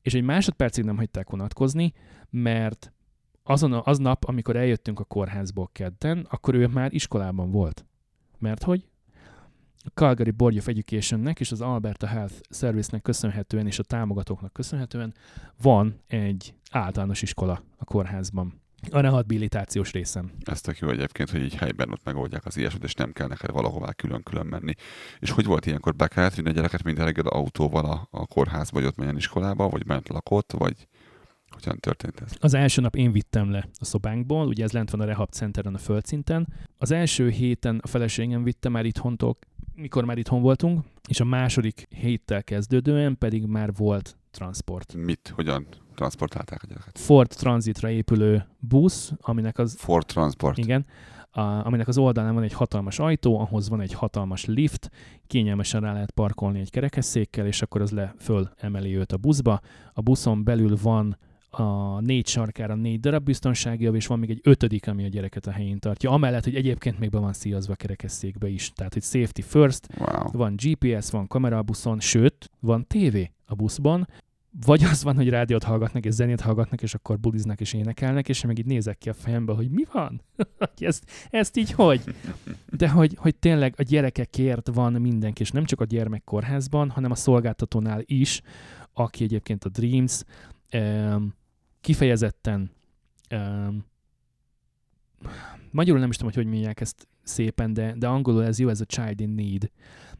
És egy másodpercig nem hagyták vonatkozni, mert azon az nap, amikor eljöttünk a kórházból kedden, akkor ő már iskolában volt. Mert hogy? A Calgary Board of Educationnek és az Alberta Health Service-nek köszönhetően és a támogatóknak köszönhetően van egy általános iskola a kórházban a rehabilitációs részem. Ez tök jó egyébként, hogy így helyben ott megoldják az ilyesmit, és nem kell neked valahová külön-külön menni. És hogy volt ilyenkor? Be kellett vinni a gyereket minden reggel autóval a, a kórházba, vagy ott menjen iskolába, vagy bent lakott, vagy hogyan történt ez? Az első nap én vittem le a szobánkból, ugye ez lent van a Rehab Centeren a földszinten. Az első héten a feleségem vitte már itthontól, mikor már itthon voltunk, és a második héttel kezdődően pedig már volt transport. Mit? Hogyan transportálták a gyereket? Ford Transitra épülő busz, aminek az... Ford Transport. Igen, a, aminek az oldalán van egy hatalmas ajtó, ahhoz van egy hatalmas lift, kényelmesen rá lehet parkolni egy kerekesszékkel, és akkor az le föl emeli őt a buszba. A buszon belül van a négy sarkára négy darab biztonsági és van még egy ötödik, ami a gyereket a helyén tartja. Amellett, hogy egyébként még be van szíjazva a kerekesszékbe is. Tehát, hogy safety first, wow. van GPS, van kamera a buszon, sőt, van TV a buszban, vagy az van, hogy rádiót hallgatnak, és zenét hallgatnak, és akkor buliznak és énekelnek, és én meg így nézek ki a fejembe, hogy mi van? ezt, ezt így hogy? De hogy, hogy tényleg a gyerekekért van mindenki, és nem csak a gyermekkórházban, hanem a szolgáltatónál is, aki egyébként a Dreams um, kifejezetten um, magyarul nem is tudom, hogy hogy mondják ezt szépen, de, de angolul ez jó, ez a child in need.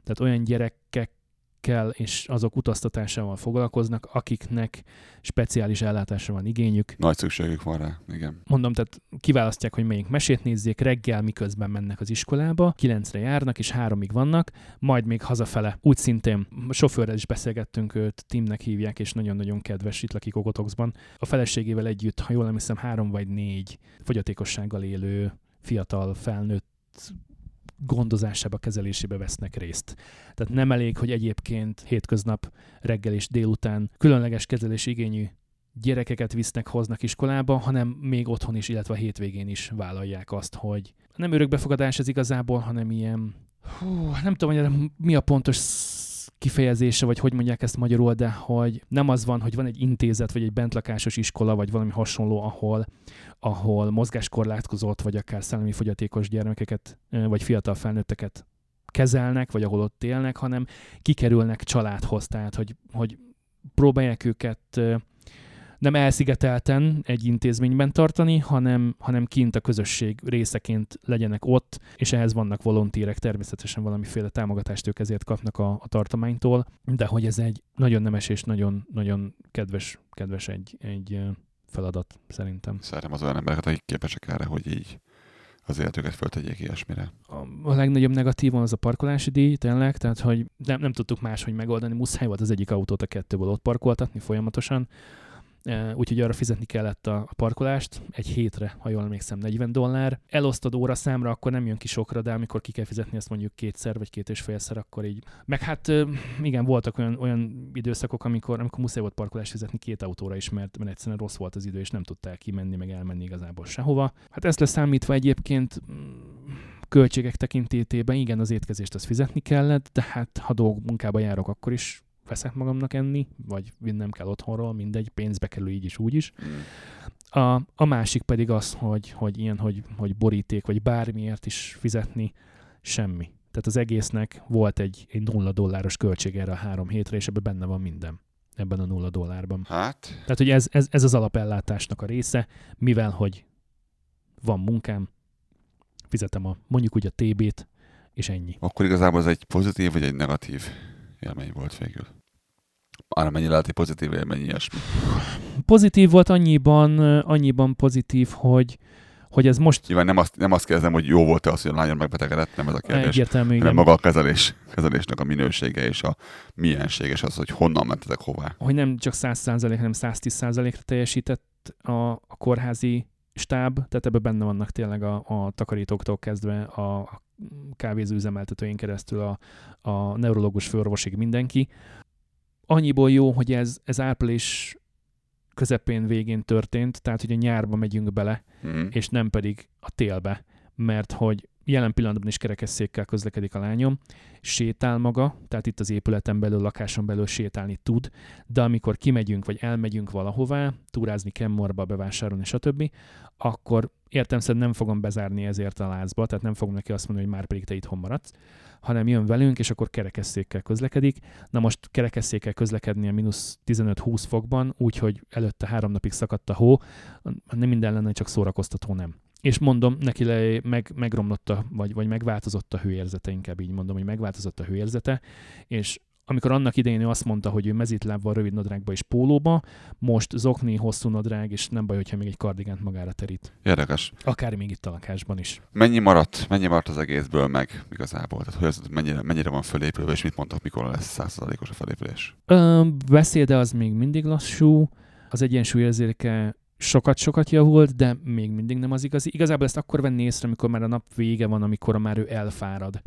Tehát olyan gyerekek kell és azok utaztatásával foglalkoznak, akiknek speciális ellátásra van igényük. Nagy szükségük van rá, igen. Mondom, tehát kiválasztják, hogy melyik mesét nézzék, reggel miközben mennek az iskolába, kilencre járnak és háromig vannak, majd még hazafele. Úgy szintén a sofőrrel is beszélgettünk, őt Timnek hívják, és nagyon-nagyon kedves itt lakik Ogotoxban. A feleségével együtt, ha jól nem hiszem, három vagy négy fogyatékossággal élő fiatal felnőtt gondozásába, kezelésébe vesznek részt. Tehát nem elég, hogy egyébként hétköznap reggel és délután különleges kezelés igényű gyerekeket visznek, hoznak iskolába, hanem még otthon is, illetve a hétvégén is vállalják azt, hogy nem örökbefogadás ez igazából, hanem ilyen, hú, nem tudom, hogy mi a pontos kifejezése, vagy hogy mondják ezt magyarul, de hogy nem az van, hogy van egy intézet, vagy egy bentlakásos iskola, vagy valami hasonló, ahol, ahol mozgáskorlátkozott, vagy akár szellemi fogyatékos gyermekeket, vagy fiatal felnőtteket kezelnek, vagy ahol ott élnek, hanem kikerülnek családhoz, tehát hogy, hogy próbálják őket nem elszigetelten egy intézményben tartani, hanem, hanem kint a közösség részeként legyenek ott, és ehhez vannak volontírek, természetesen valamiféle támogatást ők ezért kapnak a, a tartománytól, de hogy ez egy nagyon nemes és nagyon, nagyon kedves, kedves egy, egy feladat szerintem. Szeretem az olyan embereket, akik képesek erre, hogy így az életüket föltegyék ilyesmire. A, a legnagyobb negatívan az a parkolási díj, tényleg, tehát hogy nem, nem tudtuk máshogy megoldani, muszáj volt az egyik autót a kettőből ott parkoltatni folyamatosan, úgyhogy arra fizetni kellett a, parkolást, egy hétre, ha jól emlékszem, 40 dollár. Elosztod óra számra, akkor nem jön ki sokra, de amikor ki kell fizetni ezt mondjuk kétszer vagy két és félszer, akkor így. Meg hát igen, voltak olyan, olyan időszakok, amikor, amikor muszáj volt parkolást fizetni két autóra is, mert, mert egyszerűen rossz volt az idő, és nem tudtál kimenni, meg elmenni igazából sehova. Hát ezt leszámítva egyébként mm, költségek tekintetében igen, az étkezést az fizetni kellett, de hát ha dolg munkába járok, akkor is veszek magamnak enni, vagy vinnem kell otthonról, mindegy, pénzbe kerül így is, úgy is. Mm. A, a másik pedig az, hogy, hogy ilyen, hogy, hogy boríték, vagy bármiért is fizetni, semmi. Tehát az egésznek volt egy, egy nulla dolláros költség erre a három hétre, és ebben benne van minden ebben a nulla dollárban. Hát? Tehát, hogy ez, ez, ez az alapellátásnak a része, mivel, hogy van munkám, fizetem a, mondjuk úgy a TB-t, és ennyi. Akkor igazából ez egy pozitív vagy egy negatív élmény volt végül? Arra mennyi lehet egy pozitív élmény ilyesmi? Pozitív volt annyiban, annyiban pozitív, hogy, hogy ez most... Nyilván nem azt, nem azt kérdezem, hogy jó volt-e az, hogy a lányon megbetegedett, nem ez a kérdés. Egyértelmű, hanem maga a kezelés, kezelésnek a minősége és a milyenség, és az, hogy honnan mentetek hová. Hogy nem csak 100%, hanem 110%-ra teljesített a, a kórházi stáb, tehát ebben benne vannak tényleg a, a takarítóktól kezdve a kávézőüzemeltetőjén keresztül a, a neurológus főorvosig mindenki, annyiból jó, hogy ez, ez április közepén végén történt, tehát hogy a nyárba megyünk bele, mm. és nem pedig a télbe, mert hogy jelen pillanatban is kerekesszékkel közlekedik a lányom, sétál maga, tehát itt az épületen belül, lakáson belül sétálni tud, de amikor kimegyünk, vagy elmegyünk valahová, túrázni Kemmorba, bevásárolni, stb., akkor értem szerint nem fogom bezárni ezért a lázba, tehát nem fogom neki azt mondani, hogy már pedig te itthon maradsz, hanem jön velünk, és akkor kerekesszékkel közlekedik. Na most kerekesszékkel közlekedni a mínusz 15-20 fokban, úgyhogy előtte három napig szakadt a hó, nem minden lenne, csak szórakoztató nem. És mondom, neki le, meg, megromlott vagy, vagy megváltozott a hőérzete, inkább így mondom, hogy megváltozott a hőérzete, és amikor annak idején ő azt mondta, hogy ő mezítlábban, rövid nadrágba és pólóba, most zokni, hosszú nadrág, és nem baj, hogyha még egy kardigánt magára terít. Érdekes. Akár még itt a lakásban is. Mennyi maradt, mennyi maradt az egészből meg igazából? Tehát hogy az, mennyire, mennyire van fölépülve, és mit mondtak, mikor lesz százszerzalékos a felépülés? Ö, beszéde az még mindig lassú, az egyensúlyérzéke sokat-sokat javult, de még mindig nem az igazi. Igazából ezt akkor venni észre, amikor már a nap vége van, amikor már ő elfárad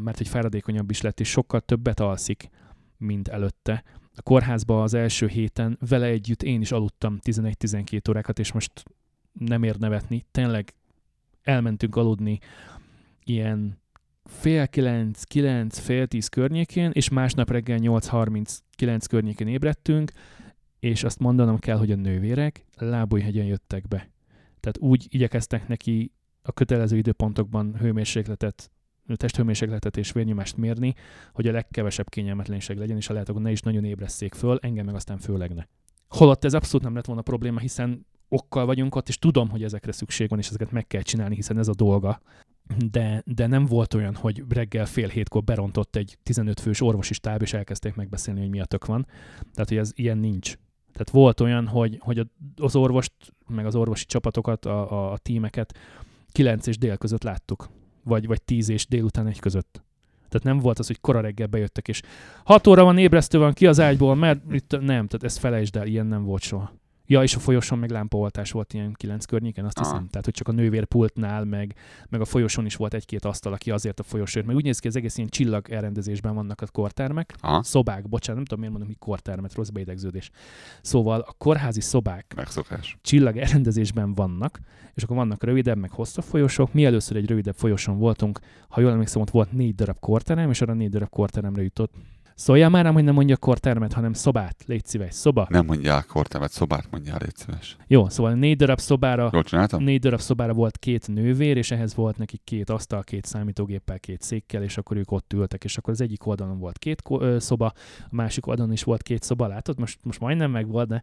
mert egy fáradékonyabb is lett, és sokkal többet alszik, mint előtte. A kórházba az első héten vele együtt én is aludtam 11-12 órákat, és most nem ér nevetni. Tényleg elmentünk aludni ilyen fél kilenc, kilenc, fél tíz környékén, és másnap reggel 8.39 környékén ébredtünk, és azt mondanom kell, hogy a nővérek lábújhegyen jöttek be. Tehát úgy igyekeztek neki a kötelező időpontokban hőmérsékletet testhőmérsékletet és vérnyomást mérni, hogy a legkevesebb kényelmetlenség legyen, és a lehet, ne is nagyon ébresszék föl, engem meg aztán főleg ne. Holott ez abszolút nem lett volna probléma, hiszen okkal vagyunk ott, és tudom, hogy ezekre szükség van, és ezeket meg kell csinálni, hiszen ez a dolga. De, de nem volt olyan, hogy reggel fél hétkor berontott egy 15 fős orvosi stáb, és elkezdték megbeszélni, hogy mi a tök van. Tehát, hogy ez ilyen nincs. Tehát volt olyan, hogy, hogy az orvost, meg az orvosi csapatokat, a, a, a tímeket 9 és dél között láttuk vagy, vagy 10 és délután egy között. Tehát nem volt az, hogy kora reggel bejöttek, és 6 óra van ébresztő van ki az ágyból, mert itt nem, tehát ezt felejtsd el, ilyen nem volt soha. Ja, és a folyosón meg lámpaoltás volt ilyen kilenc környéken, azt hiszem. Tehát, hogy csak a nővérpultnál, meg, meg a folyosón is volt egy-két asztal, aki azért a folyosóért. Meg úgy néz ki, az egész ilyen csillag elrendezésben vannak a kortermek. Aha. Szobák, bocsánat, nem tudom miért mondom, hogy kortermet, rossz beidegződés. Szóval a kórházi szobák Megszokás. csillag elrendezésben vannak, és akkor vannak rövidebb, meg hosszabb folyosók. Mi először egy rövidebb folyosón voltunk, ha jól emlékszem, ott volt négy darab korterem, és arra négy darab korteremre jutott Szóljál már rám, hogy nem mondja kortermet, hanem szobát. Légy szíves, szoba. Nem mondjál kortemet, szobát mondjál, légy szíves. Jó, szóval négy darab szobára Jól csináltam? négy darab szobára volt két nővér, és ehhez volt nekik két asztal, két számítógéppel, két székkel, és akkor ők ott ültek, és akkor az egyik oldalon volt két szoba, a másik oldalon is volt két szoba, látod? Most, most majdnem meg volt, de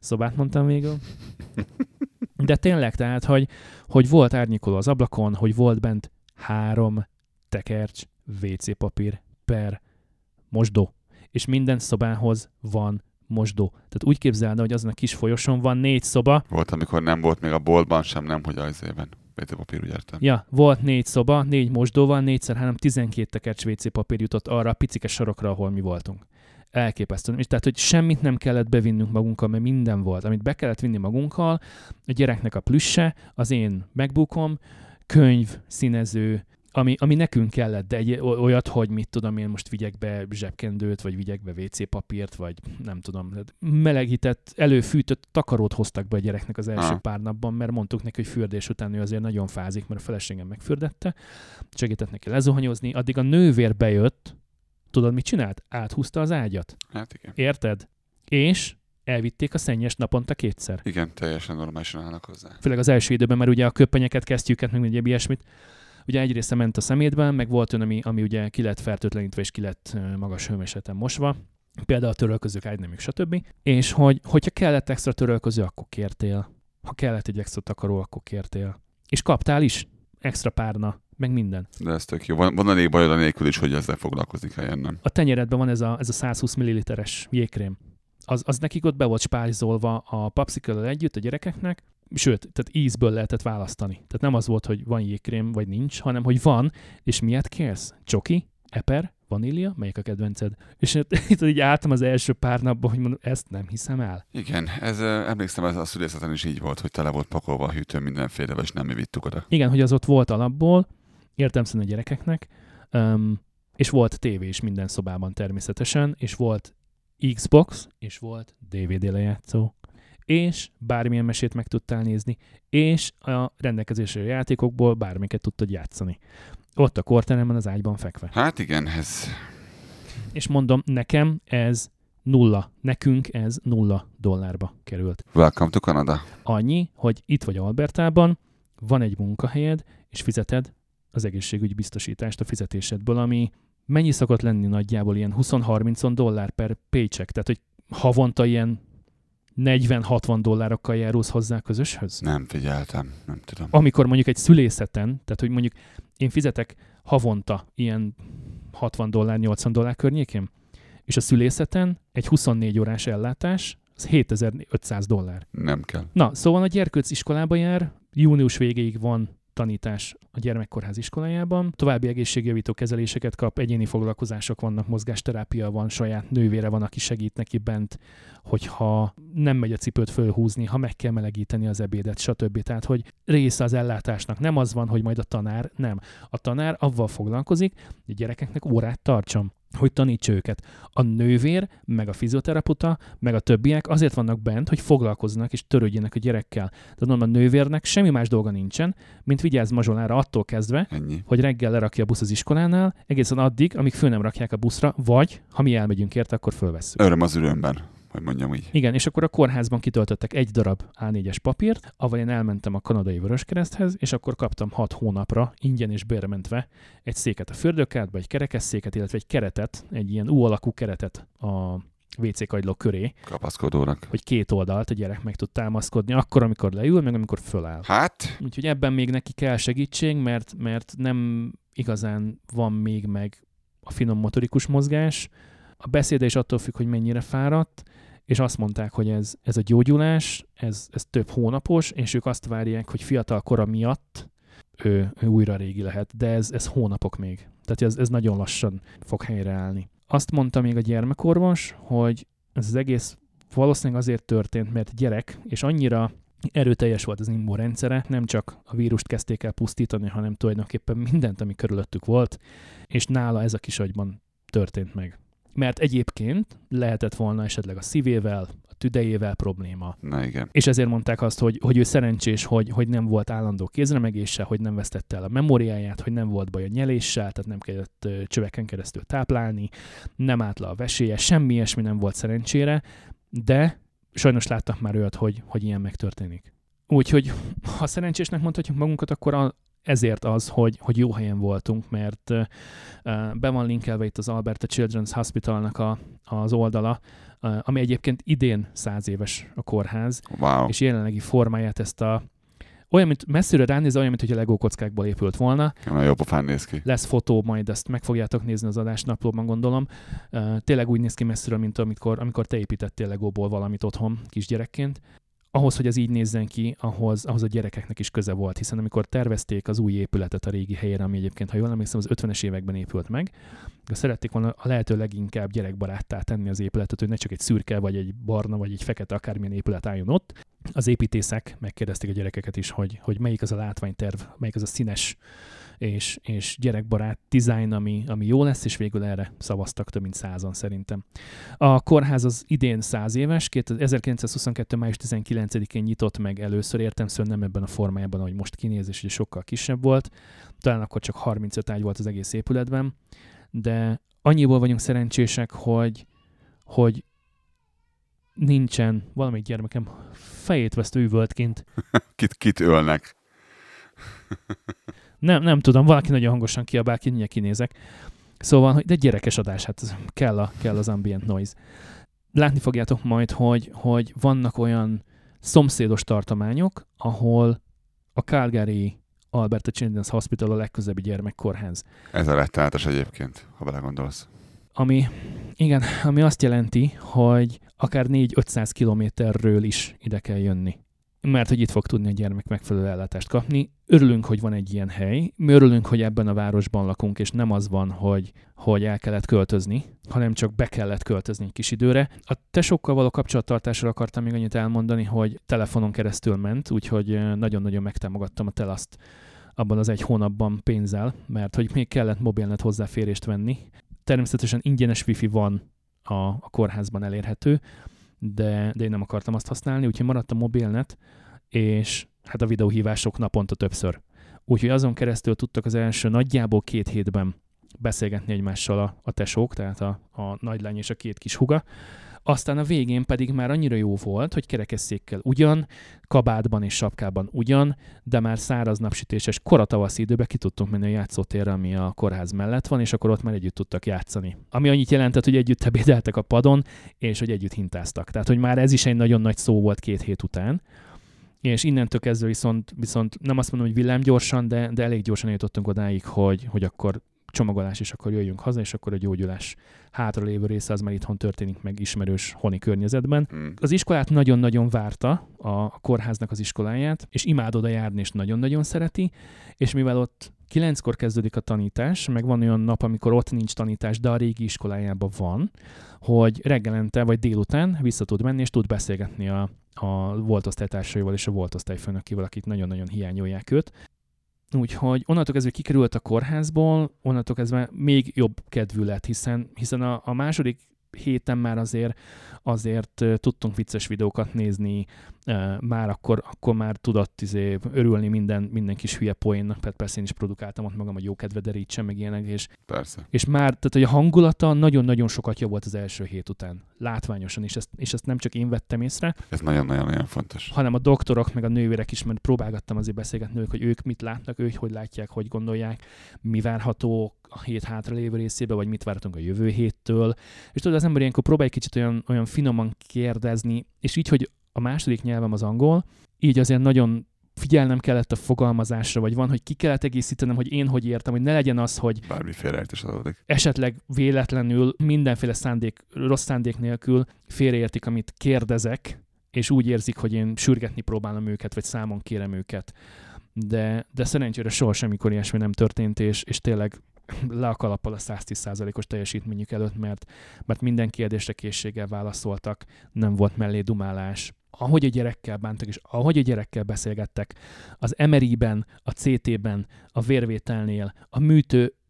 szobát mondtam végül. De tényleg, tehát, hogy, hogy volt árnyékoló az ablakon, hogy volt bent három tekercs WC papír per mosdó. És minden szobához van mosdó. Tehát úgy képzeld, el, hogy azon a kis folyosón van négy szoba, Volt, amikor nem volt még a boltban sem, nem, hogy az éven. WC papír, úgy értem. Ja, volt négy szoba, négy mosdóval, négyszer három, 12 tekercs WC papír jutott arra a picike sarokra, ahol mi voltunk. Elképesztő. És tehát, hogy semmit nem kellett bevinnünk magunkkal, mert minden volt. Amit be kellett vinni magunkkal, a gyereknek a plüsse, az én megbookom, könyv, színező, ami, ami nekünk kellett, de egy, olyat, hogy mit tudom én, most vigyek be zsebkendőt, vagy vigyek be WC papírt, vagy nem tudom, tehát melegített, előfűtött takarót hoztak be a gyereknek az első pár napban, mert mondtuk neki, hogy fürdés után ő azért nagyon fázik, mert a feleségem megfürdette, segített neki lezuhanyozni, addig a nővér bejött, tudod, mit csinált? Áthúzta az ágyat. Hát igen. Érted? És elvitték a szennyes naponta kétszer. Igen, teljesen normálisan állnak hozzá. Főleg az első időben, mert ugye a köpenyeket, kesztyűket, meg egyéb ilyesmit, ugye egy része ment a szemétben, meg volt olyan, ami, ami ugye ki lett fertőtlenítve és ki lett magas hőmérsékleten mosva, például a törölközők, ágyneműk, stb. És hogy, hogyha kellett extra törölköző, akkor kértél. Ha kellett egy extra takaró, akkor kértél. És kaptál is extra párna, meg minden. De ez tök jó. Van, van elég bajod a nélkül is, hogy ezzel foglalkozni kelljen, nem? A tenyeredben van ez a, ez a 120 ml-es jégkrém. Az, az nekik ott be volt spájzolva a popsicle együtt a gyerekeknek, sőt, tehát ízből lehetett választani. Tehát nem az volt, hogy van jégkrém, vagy nincs, hanem hogy van, és miért kérsz? Csoki? Eper? Vanília? Melyik a kedvenced? És itt, itt így álltam az első pár napban, hogy mondom, ezt nem hiszem el. Igen, ez emlékszem, ez a szülészeten is így volt, hogy tele volt pakolva a hűtő mindenféle, és nem mi vittük oda. Igen, hogy az ott volt alapból, értem a gyerekeknek, um, és volt tévé is minden szobában természetesen, és volt Xbox, és volt DVD lejátszó, és bármilyen mesét meg tudtál nézni, és a rendelkezésre játékokból bármiket tudtad játszani. Ott a korteremben az ágyban fekve. Hát igen, ez És mondom, nekem ez nulla, nekünk ez nulla dollárba került. welcome to Canada. Annyi, hogy itt vagy Albertában, van egy munkahelyed, és fizeted az egészségügyi biztosítást a fizetésedből, ami mennyi szokott lenni nagyjából ilyen 20-30 dollár per paycheck, tehát hogy havonta ilyen 40-60 dollárokkal járulsz hozzá a közöshöz? Nem figyeltem, nem tudom. Amikor mondjuk egy szülészeten, tehát hogy mondjuk én fizetek havonta ilyen 60 dollár, 80 dollár környékén, és a szülészeten egy 24 órás ellátás, az 7500 dollár. Nem kell. Na, szóval a gyerkőc iskolába jár, június végéig van tanítás a gyermekkórház iskolájában, további egészségjavító kezeléseket kap, egyéni foglalkozások vannak, mozgásterápia van, saját nővére van, aki segít neki bent, hogyha nem megy a cipőt fölhúzni, ha meg kell melegíteni az ebédet, stb. Tehát, hogy része az ellátásnak. Nem az van, hogy majd a tanár, nem. A tanár avval foglalkozik, hogy a gyerekeknek órát tartsam hogy tanítsa őket. A nővér, meg a fizioterapeuta, meg a többiek azért vannak bent, hogy foglalkoznak és törődjenek a gyerekkel. Tehát mondom, a nővérnek semmi más dolga nincsen, mint vigyáz mazsolára attól kezdve, Ennyi. hogy reggel lerakja a busz az iskolánál, egészen addig, amíg föl nem rakják a buszra, vagy, ha mi elmegyünk érte, akkor fölvesszük. Öröm az örömben, hogy mondjam így. Igen, és akkor a kórházban kitöltöttek egy darab A4-es papírt, ahol én elmentem a kanadai Vöröskereszthez, és akkor kaptam 6 hónapra ingyen és bérmentve egy széket a fürdőkádba, egy kerekesszéket, illetve egy keretet, egy ilyen U alakú keretet a WC kagyló köré, Kapaszkodónak. hogy két oldalt a gyerek meg tud támaszkodni, akkor, amikor leül, meg amikor föláll. Hát, Úgyhogy ebben még neki kell segítség, mert, mert nem igazán van még meg a finom motorikus mozgás. A beszéde is attól függ, hogy mennyire fáradt, és azt mondták, hogy ez, ez a gyógyulás, ez, ez több hónapos, és ők azt várják, hogy fiatal kora miatt ő, ő újra régi lehet, de ez, ez hónapok még. Tehát ez, ez nagyon lassan fog helyreállni. Azt mondta még a gyermekorvos, hogy ez az egész valószínűleg azért történt, mert gyerek, és annyira erőteljes volt az immunrendszere, nem csak a vírust kezdték el pusztítani, hanem tulajdonképpen mindent, ami körülöttük volt, és nála ez a kisagyban történt meg. Mert egyébként lehetett volna esetleg a szívével, a tüdejével probléma. Na igen. És ezért mondták azt, hogy, hogy ő szerencsés, hogy, hogy nem volt állandó kézremegése, hogy nem vesztette el a memóriáját, hogy nem volt baj a nyeléssel, tehát nem kellett csöveken keresztül táplálni, nem állt le a veséje, semmi ilyesmi nem volt szerencsére, de sajnos láttak már olyat, hogy, hogy ilyen megtörténik. Úgyhogy ha szerencsésnek mondhatjuk magunkat, akkor a, ezért az, hogy, hogy jó helyen voltunk, mert uh, be van linkelve itt az Alberta Children's Hospitalnak a, az oldala, uh, ami egyébként idén száz éves a kórház, Wow. és jelenlegi formáját ezt a olyan, mint messziről ránéz, olyan, mint hogy a Lego kockákból épült volna. Nagyon jó pofán néz ki. Lesz fotó, majd ezt meg fogjátok nézni az adásnaplóban, gondolom. Uh, tényleg úgy néz ki messziről, mint amikor, amikor te építettél Legóból valamit otthon kisgyerekként. Ahhoz, hogy ez így nézzen ki, ahhoz, ahhoz a gyerekeknek is köze volt, hiszen amikor tervezték az új épületet a régi helyére, ami egyébként, ha jól emlékszem, az 50-es években épült meg, akkor szerették volna a lehető leginkább gyerekbaráttá tenni az épületet, hogy ne csak egy szürke, vagy egy barna, vagy egy fekete akármilyen épület álljon ott. Az építészek megkérdezték a gyerekeket is, hogy, hogy melyik az a látványterv, melyik az a színes és, és gyerekbarát dizájn, ami, ami jó lesz, és végül erre szavaztak több mint százan szerintem. A kórház az idén száz éves, 1922. május 19-én nyitott meg először, értem szóval nem ebben a formájában, ahogy most kinéz, és ugye sokkal kisebb volt. Talán akkor csak 35 ágy volt az egész épületben, de annyiból vagyunk szerencsések, hogy, hogy nincsen valamelyik gyermekem fejét vesztő üvölt kint. Kit, kit ölnek. Nem, nem tudom, valaki nagyon hangosan kiabál, ki, mindjárt kinézek. Szóval, hogy de gyerekes adás, hát ez kell, a, kell az ambient noise. Látni fogjátok majd, hogy, hogy vannak olyan szomszédos tartományok, ahol a Calgary Alberta Children's Hospital a legközelebbi gyermekkórház. Ez a rettenetes egyébként, ha belegondolsz. Ami, igen, ami azt jelenti, hogy akár 4-500 kilométerről is ide kell jönni. Mert hogy itt fog tudni a gyermek megfelelő ellátást kapni. Örülünk, hogy van egy ilyen hely. Mi örülünk, hogy ebben a városban lakunk, és nem az van, hogy, hogy el kellett költözni, hanem csak be kellett költözni egy kis időre. A tesókkal való kapcsolattartásra akartam még annyit elmondani, hogy telefonon keresztül ment, úgyhogy nagyon-nagyon megtámogattam a telaszt abban az egy hónapban pénzzel, mert hogy még kellett mobilnet hozzáférést venni. Természetesen ingyenes wifi van a, a kórházban elérhető, de, de én nem akartam azt használni, úgyhogy maradt a mobilnet, és hát a videóhívások naponta többször. Úgyhogy azon keresztül tudtak az első nagyjából két hétben beszélgetni egymással a, a tesók, tehát a, a nagylány és a két kis huga. Aztán a végén pedig már annyira jó volt, hogy kerekesszékkel ugyan, kabátban és sapkában ugyan, de már száraz napsütéses koratavaszi időben ki tudtunk menni a játszótérre, ami a kórház mellett van, és akkor ott már együtt tudtak játszani. Ami annyit jelentett, hogy együtt ebédeltek a padon, és hogy együtt hintáztak. Tehát, hogy már ez is egy nagyon nagy szó volt két hét után. És innentől kezdve viszont, viszont nem azt mondom, hogy villámgyorsan, de, de elég gyorsan jutottunk odáig, hogy, hogy akkor csomagolás, és akkor jöjjünk haza, és akkor a gyógyulás hátralévő része az már itthon történik meg ismerős honi környezetben. Mm. Az iskolát nagyon-nagyon várta, a kórháznak az iskoláját, és imád oda járni, és nagyon-nagyon szereti, és mivel ott kilenckor kezdődik a tanítás, meg van olyan nap, amikor ott nincs tanítás, de a régi iskolájában van, hogy reggelente vagy délután vissza tud menni, és tud beszélgetni a, a volt osztálytársaival és a volt osztályfőnökével, akik nagyon-nagyon hiányolják őt. Úgyhogy onnantól kezdve kikerült a kórházból, onnantól kezdve még jobb kedvű lett, hiszen, hiszen a, a második héten már azért, azért tudtunk vicces videókat nézni, már akkor, akkor már tudott izé, örülni minden, minden kis hülye poénnak, tehát persze én is produkáltam ott magam, hogy jó kedve derítsen, meg ilyenek, és, Persze. és már, tehát hogy a hangulata nagyon-nagyon sokat jobb volt az első hét után, látványosan, és ezt, és ezt nem csak én vettem észre, Ez nagyon-nagyon-nagyon fontos. hanem a doktorok, meg a nővérek is, mert próbálgattam azért beszélgetni ők, hogy ők mit látnak, ők hogy látják, hogy gondolják, mi várható a hét hátralévő részébe, vagy mit várhatunk a jövő héttől. És tudod, az ember ilyenkor próbál egy kicsit olyan, olyan finoman kérdezni, és így, hogy a második nyelvem az angol, így azért nagyon figyelnem kellett a fogalmazásra, vagy van, hogy ki kellett egészítenem, hogy én hogy értem, hogy ne legyen az, hogy Bármi félreértés adódik. esetleg véletlenül, mindenféle szándék, rossz szándék nélkül félreértik, amit kérdezek, és úgy érzik, hogy én sürgetni próbálom őket, vagy számon kérem őket. De, de szerencsére soha semmikor ilyesmi nem történt, és, és tényleg le a kalappal a 110%-os teljesítményük előtt, mert, mert minden kérdésre készséggel válaszoltak, nem volt mellé dumálás, ahogy a gyerekkel bántak, és ahogy a gyerekkel beszélgettek, az MRI-ben, a CT-ben, a vérvételnél, a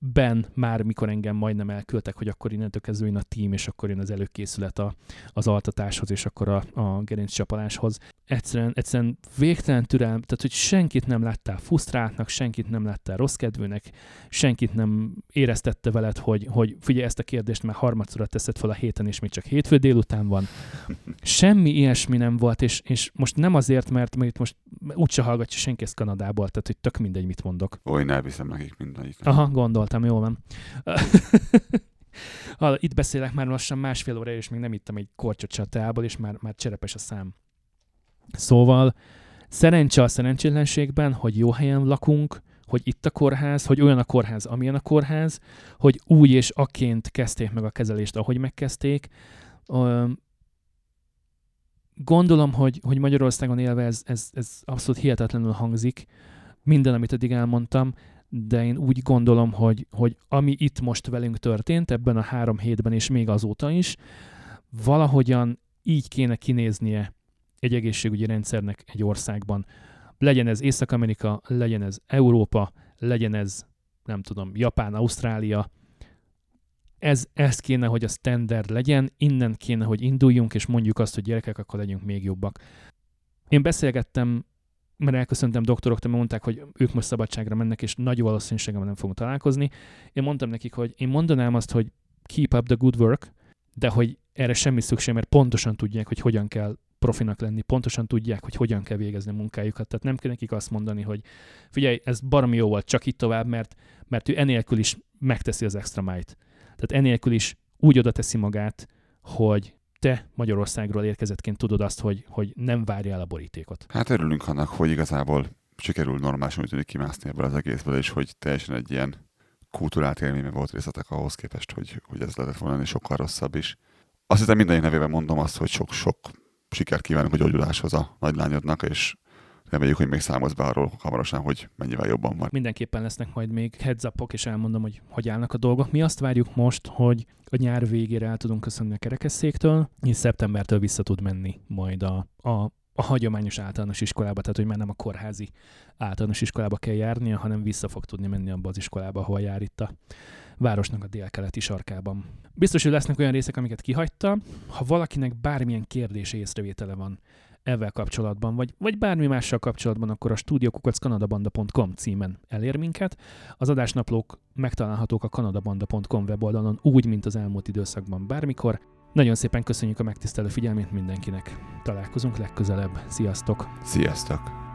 műtőben már mikor engem majdnem elküldtek, hogy akkor innentől kezdve jön a tím, és akkor jön az előkészület a, az altatáshoz, és akkor a, a gerinccsapaláshoz. Egyszerűen, egyszerűen végtelen türelem, tehát hogy senkit nem láttál fusztráltnak, senkit nem láttál rossz kedvűnek, senkit nem éreztette veled, hogy, hogy figyelj, ezt a kérdést már harmadszor teszed fel a héten, és még csak hétfő délután van. Semmi ilyesmi nem volt, és, és most nem azért, mert, mert itt most úgyse hallgatja senki ezt Kanadából, tehát hogy tök mindegy, mit mondok. Oly, ne elviszem nekik mindegyik. Aha, gondoltam, jól van. itt beszélek már lassan másfél óra, és még nem ittam egy kortyot se és már, már cserepes a szám. Szóval szerencse a szerencsétlenségben, hogy jó helyen lakunk, hogy itt a kórház, hogy olyan a kórház, amilyen a kórház, hogy úgy és aként kezdték meg a kezelést, ahogy megkezdték. Gondolom, hogy, hogy Magyarországon élve ez, ez, ez abszolút hihetetlenül hangzik, minden, amit eddig elmondtam, de én úgy gondolom, hogy, hogy ami itt most velünk történt, ebben a három hétben és még azóta is, valahogyan így kéne kinéznie egy egészségügyi rendszernek egy országban. Legyen ez Észak-Amerika, legyen ez Európa, legyen ez, nem tudom, Japán, Ausztrália, ez, ez kéne, hogy a standard legyen, innen kéne, hogy induljunk, és mondjuk azt, hogy gyerekek, akkor legyünk még jobbak. Én beszélgettem, mert elköszöntem doktoroktól, mert mondták, hogy ők most szabadságra mennek, és nagy valószínűséggel nem fogunk találkozni. Én mondtam nekik, hogy én mondanám azt, hogy keep up the good work, de hogy erre semmi szükség, mert pontosan tudják, hogy hogyan kell profinak lenni, pontosan tudják, hogy hogyan kell végezni a munkájukat. Tehát nem kell nekik azt mondani, hogy figyelj, ez baromi jó volt, csak itt tovább, mert, mert ő enélkül is megteszi az extra májt. Tehát enélkül is úgy oda teszi magát, hogy te Magyarországról érkezettként tudod azt, hogy, hogy nem várja el a borítékot. Hát örülünk annak, hogy igazából sikerül normálisan tűnik kimászni ebből az egészből, és hogy teljesen egy ilyen kultúrát élményben volt részletek ahhoz képest, hogy, hogy ez lehetett volna sokkal rosszabb is. Azt hiszem minden nevében mondom azt, hogy sok-sok sikert kívánok a gyógyuláshoz a nagylányodnak, és reméljük, hogy még számolsz be arról hamarosan, hogy mennyivel jobban van. Mindenképpen lesznek majd még heads és elmondom, hogy hogy állnak a dolgok. Mi azt várjuk most, hogy a nyár végére el tudunk köszönni a kerekesszéktől, és szeptembertől vissza tud menni majd a, a, a hagyományos általános iskolába, tehát hogy már nem a kórházi általános iskolába kell járnia, hanem vissza fog tudni menni abba az iskolába, ahol jár itt a városnak a délkeleti sarkában. Biztos, hogy lesznek olyan részek, amiket kihagyta. Ha valakinek bármilyen kérdése észrevétele van ezzel kapcsolatban, vagy, vagy bármi mással kapcsolatban, akkor a studiokukackanadabanda.com címen elér minket. Az adásnaplók megtalálhatók a kanadabanda.com weboldalon úgy, mint az elmúlt időszakban bármikor. Nagyon szépen köszönjük a megtisztelő figyelmét mindenkinek. Találkozunk legközelebb. Sziasztok! Sziasztok!